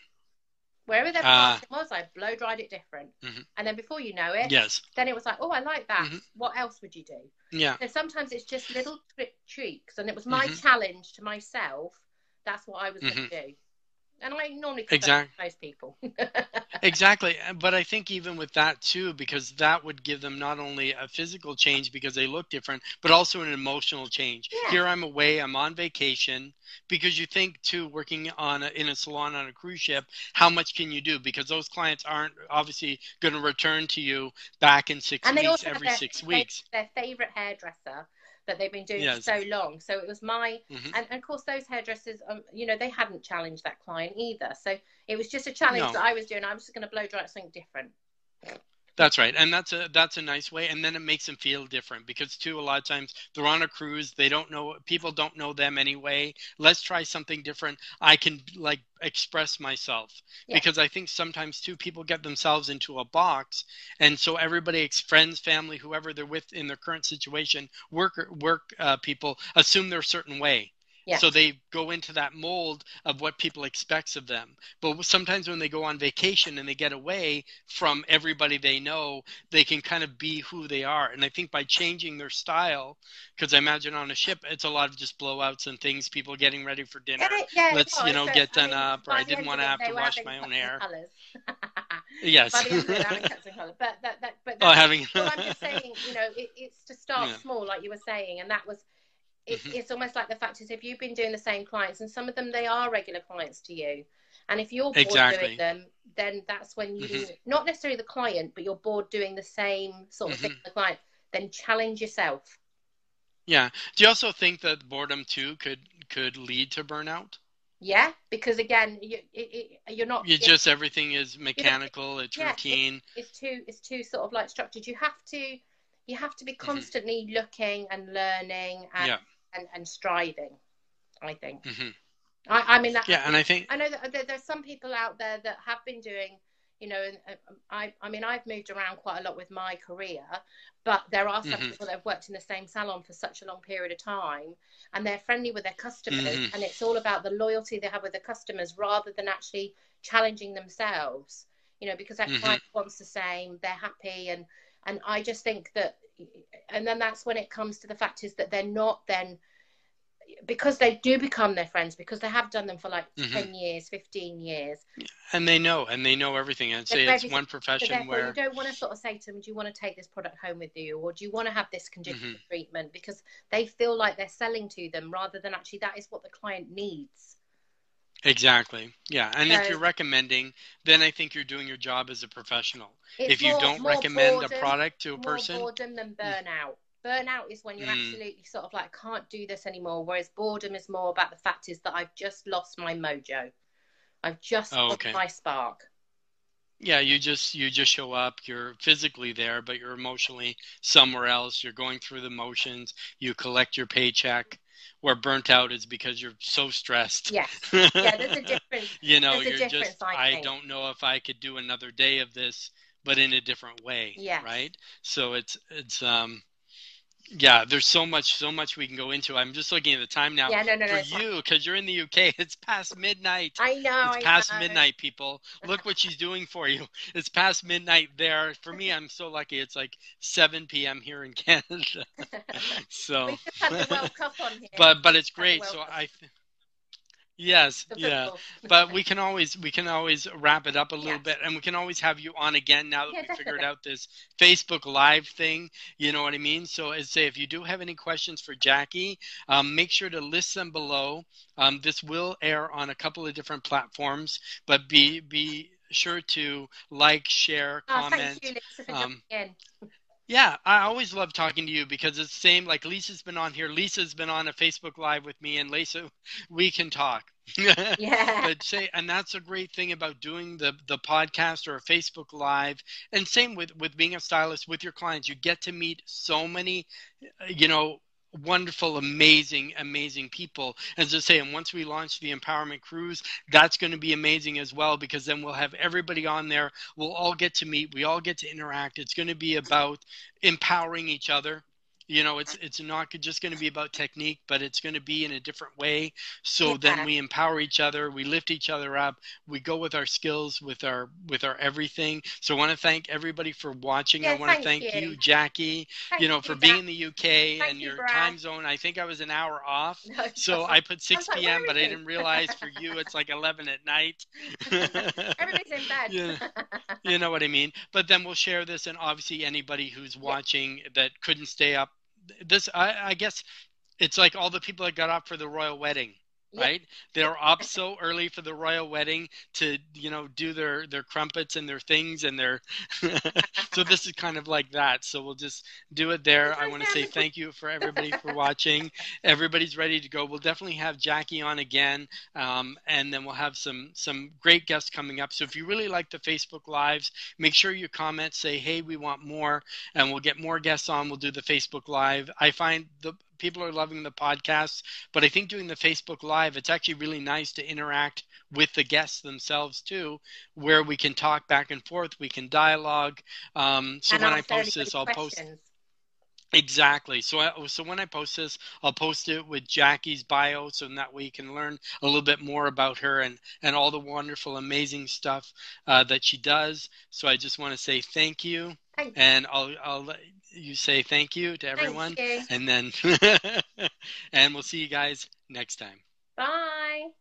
wherever their uh, was, I blow dried it different. Mm-hmm. And then before you know it, yes, then it was like, oh, I like that. Mm-hmm. What else would you do? Yeah. So sometimes it's just little tweaks, and it was my mm-hmm. challenge to myself. That's what I was going to mm-hmm. do and I normally *laughs* exactly most people. exactly, but I think even with that too, because that would give them not only a physical change because they look different, but also an emotional change. Yeah. Here I'm away, I'm on vacation, because you think too, working on a, in a salon on a cruise ship, how much can you do? Because those clients aren't obviously going to return to you back in six and weeks every their, six weeks. Their favorite hairdresser that they've been doing yes. for so long. So it was my, mm-hmm. and, and, of course, those hairdressers, um, you know, they hadn't challenged that client either. So it was just a challenge no. that I was doing. I was just going to blow dry something different. That's right, and that's a that's a nice way, and then it makes them feel different because too a lot of times they're on a cruise, they don't know people don't know them anyway. Let's try something different. I can like express myself yeah. because I think sometimes too people get themselves into a box, and so everybody, friends, family, whoever they're with in their current situation, work work uh, people assume they're a certain way yeah. So they go into that mold of what people expects of them. But sometimes when they go on vacation and they get away from everybody they know, they can kind of be who they are. And I think by changing their style, because I imagine on a ship it's a lot of just blowouts and things, people getting ready for dinner. Yeah, Let's you know get done I mean, up, or I didn't want to have to wash my own hair. *laughs* *laughs* yes. *laughs* but that, that, but oh, having... well, I'm just saying, you know, it, it's to start yeah. small, like you were saying, and that was it, mm-hmm. it's almost like the fact is if you've been doing the same clients and some of them they are regular clients to you and if you're bored exactly. doing them then that's when you mm-hmm. not necessarily the client but you're bored doing the same sort of mm-hmm. thing with the client then challenge yourself yeah do you also think that boredom too could could lead to burnout yeah because again you, you're not you just everything is mechanical it's yeah, routine it, it's too it's too sort of like structured you have to you have to be mm-hmm. constantly looking and learning and yeah and, and striving. I think. Mm-hmm. I, I mean, that, yeah, and I think I know that there's some people out there that have been doing, you know, and uh, I, I mean, I've moved around quite a lot with my career, but there are some mm-hmm. people that have worked in the same salon for such a long period of time, and they're friendly with their customers, mm-hmm. and it's all about the loyalty they have with the customers rather than actually challenging themselves. You know, because that mm-hmm. client wants the same, they're happy, and and I just think that and then that's when it comes to the fact is that they're not then because they do become their friends because they have done them for like mm-hmm. 10 years 15 years. And they know and they know everything. And say it's one profession where you don't want to sort of say to them do you want to take this product home with you? Or do you want to have this condition mm-hmm. treatment? Because they feel like they're selling to them rather than actually that is what the client needs Exactly. Yeah. And if you're recommending, then I think you're doing your job as a professional. If you more, don't more recommend boredom, a product to a more person, boredom than burnout. Burnout is when you're Mm. absolutely sort of like can't do this anymore. Whereas boredom is more about the fact is that I've just lost my mojo. I've just Oh, lost okay. my spark. yeah, you just you just show up. You're physically there, but you're emotionally somewhere else. You're going through the motions. You collect your paycheck. Where burnt out is because you're so stressed. Yes. Yeah, there's a difference. *laughs* you know, There's you're just I I don't know if I could do another day of this, but in a different way. Yeah. Right. So it's it's um yeah, there's so much so much we can go into. I'm just looking at the time now. Yeah, no, no, no. For fine. you, because you're in the UK, *laughs* it's past midnight. I know. It's I past know. midnight, people. Look what she's doing for you. *laughs* It's past midnight there. For me, I'm so lucky. It's like 7 p.m. here in *laughs* Canada. So, we just the World Cup on here. but but it's great. So I, yes, yeah. But we *laughs* can always we can always wrap it up a little bit, and we can always have you on again now that Yeah, we figured out this Facebook Live thing. You know what I mean? So, as say, if you do have any questions for Jackie, um, make sure to list them below. Um, this will air on a couple of different platforms, but be be sure to like, share, Oh, comment. thank you, Lisa, for um. Yeah, I always love talking to you because it's the same. Like Lisa's been on here. Lisa's been on a Facebook Live with me, and Lisa, we can talk. *laughs* Yeah. but say, and that's a great thing about doing the the podcast or a Facebook Live, and same with with being a stylist with your clients. You get to meet so many, you know. Wonderful, amazing, amazing people. As I say, and once we launch the empowerment cruise, that's going to be amazing as well because then we'll have everybody on there. We'll all get to meet. We all get to interact. It's going to be about empowering each other you know it's it's not just going to be about technique but it's going to be in a different way so Yeah. then we empower each other we lift each other up we go with our skills with our with our everything so i want to thank everybody for watching i want to thank thank you. you jackie Thank you know for Jack. being in the uk and you, your Brad. time zone i think i was an hour off *laughs* No, so i put 6 like, p.m where but i didn't realize for you it's like 11 at night *laughs* Everybody's in bed. *laughs* Yeah. you know what I mean? But then we'll share this, and obviously anybody who's watching that couldn't stay up, this I, I guess it's like all the people that got up for the royal wedding. Right, they're up so early for the royal wedding to you know do their their crumpets and their things and their. *laughs* so this is kind of like that. So we'll just do it there. I want to say thank you for everybody for watching. Everybody's ready to go. We'll definitely have Jackie on again, um, and then we'll have some some great guests coming up. So if you really like the Facebook lives, make sure you comment, say, "Hey, we want more," and we'll get more guests on. We'll do the Facebook live. I find the people are loving the podcast, but I think doing the Facebook live, it's actually really nice to interact with the guests themselves too, where we can talk back and forth, we can dialogue. Um, so And when I post this, I'll post questions. Exactly. So, I, so when I post this, I'll post it with Jackie's bio, so that way you can learn a little bit more about her and and all the wonderful, amazing stuff uh, that she does. So I just want to say thank you, Thank you. and I'll I'll let you say thank you to everyone, you. and then *laughs* and we'll see you guys next time. Bye.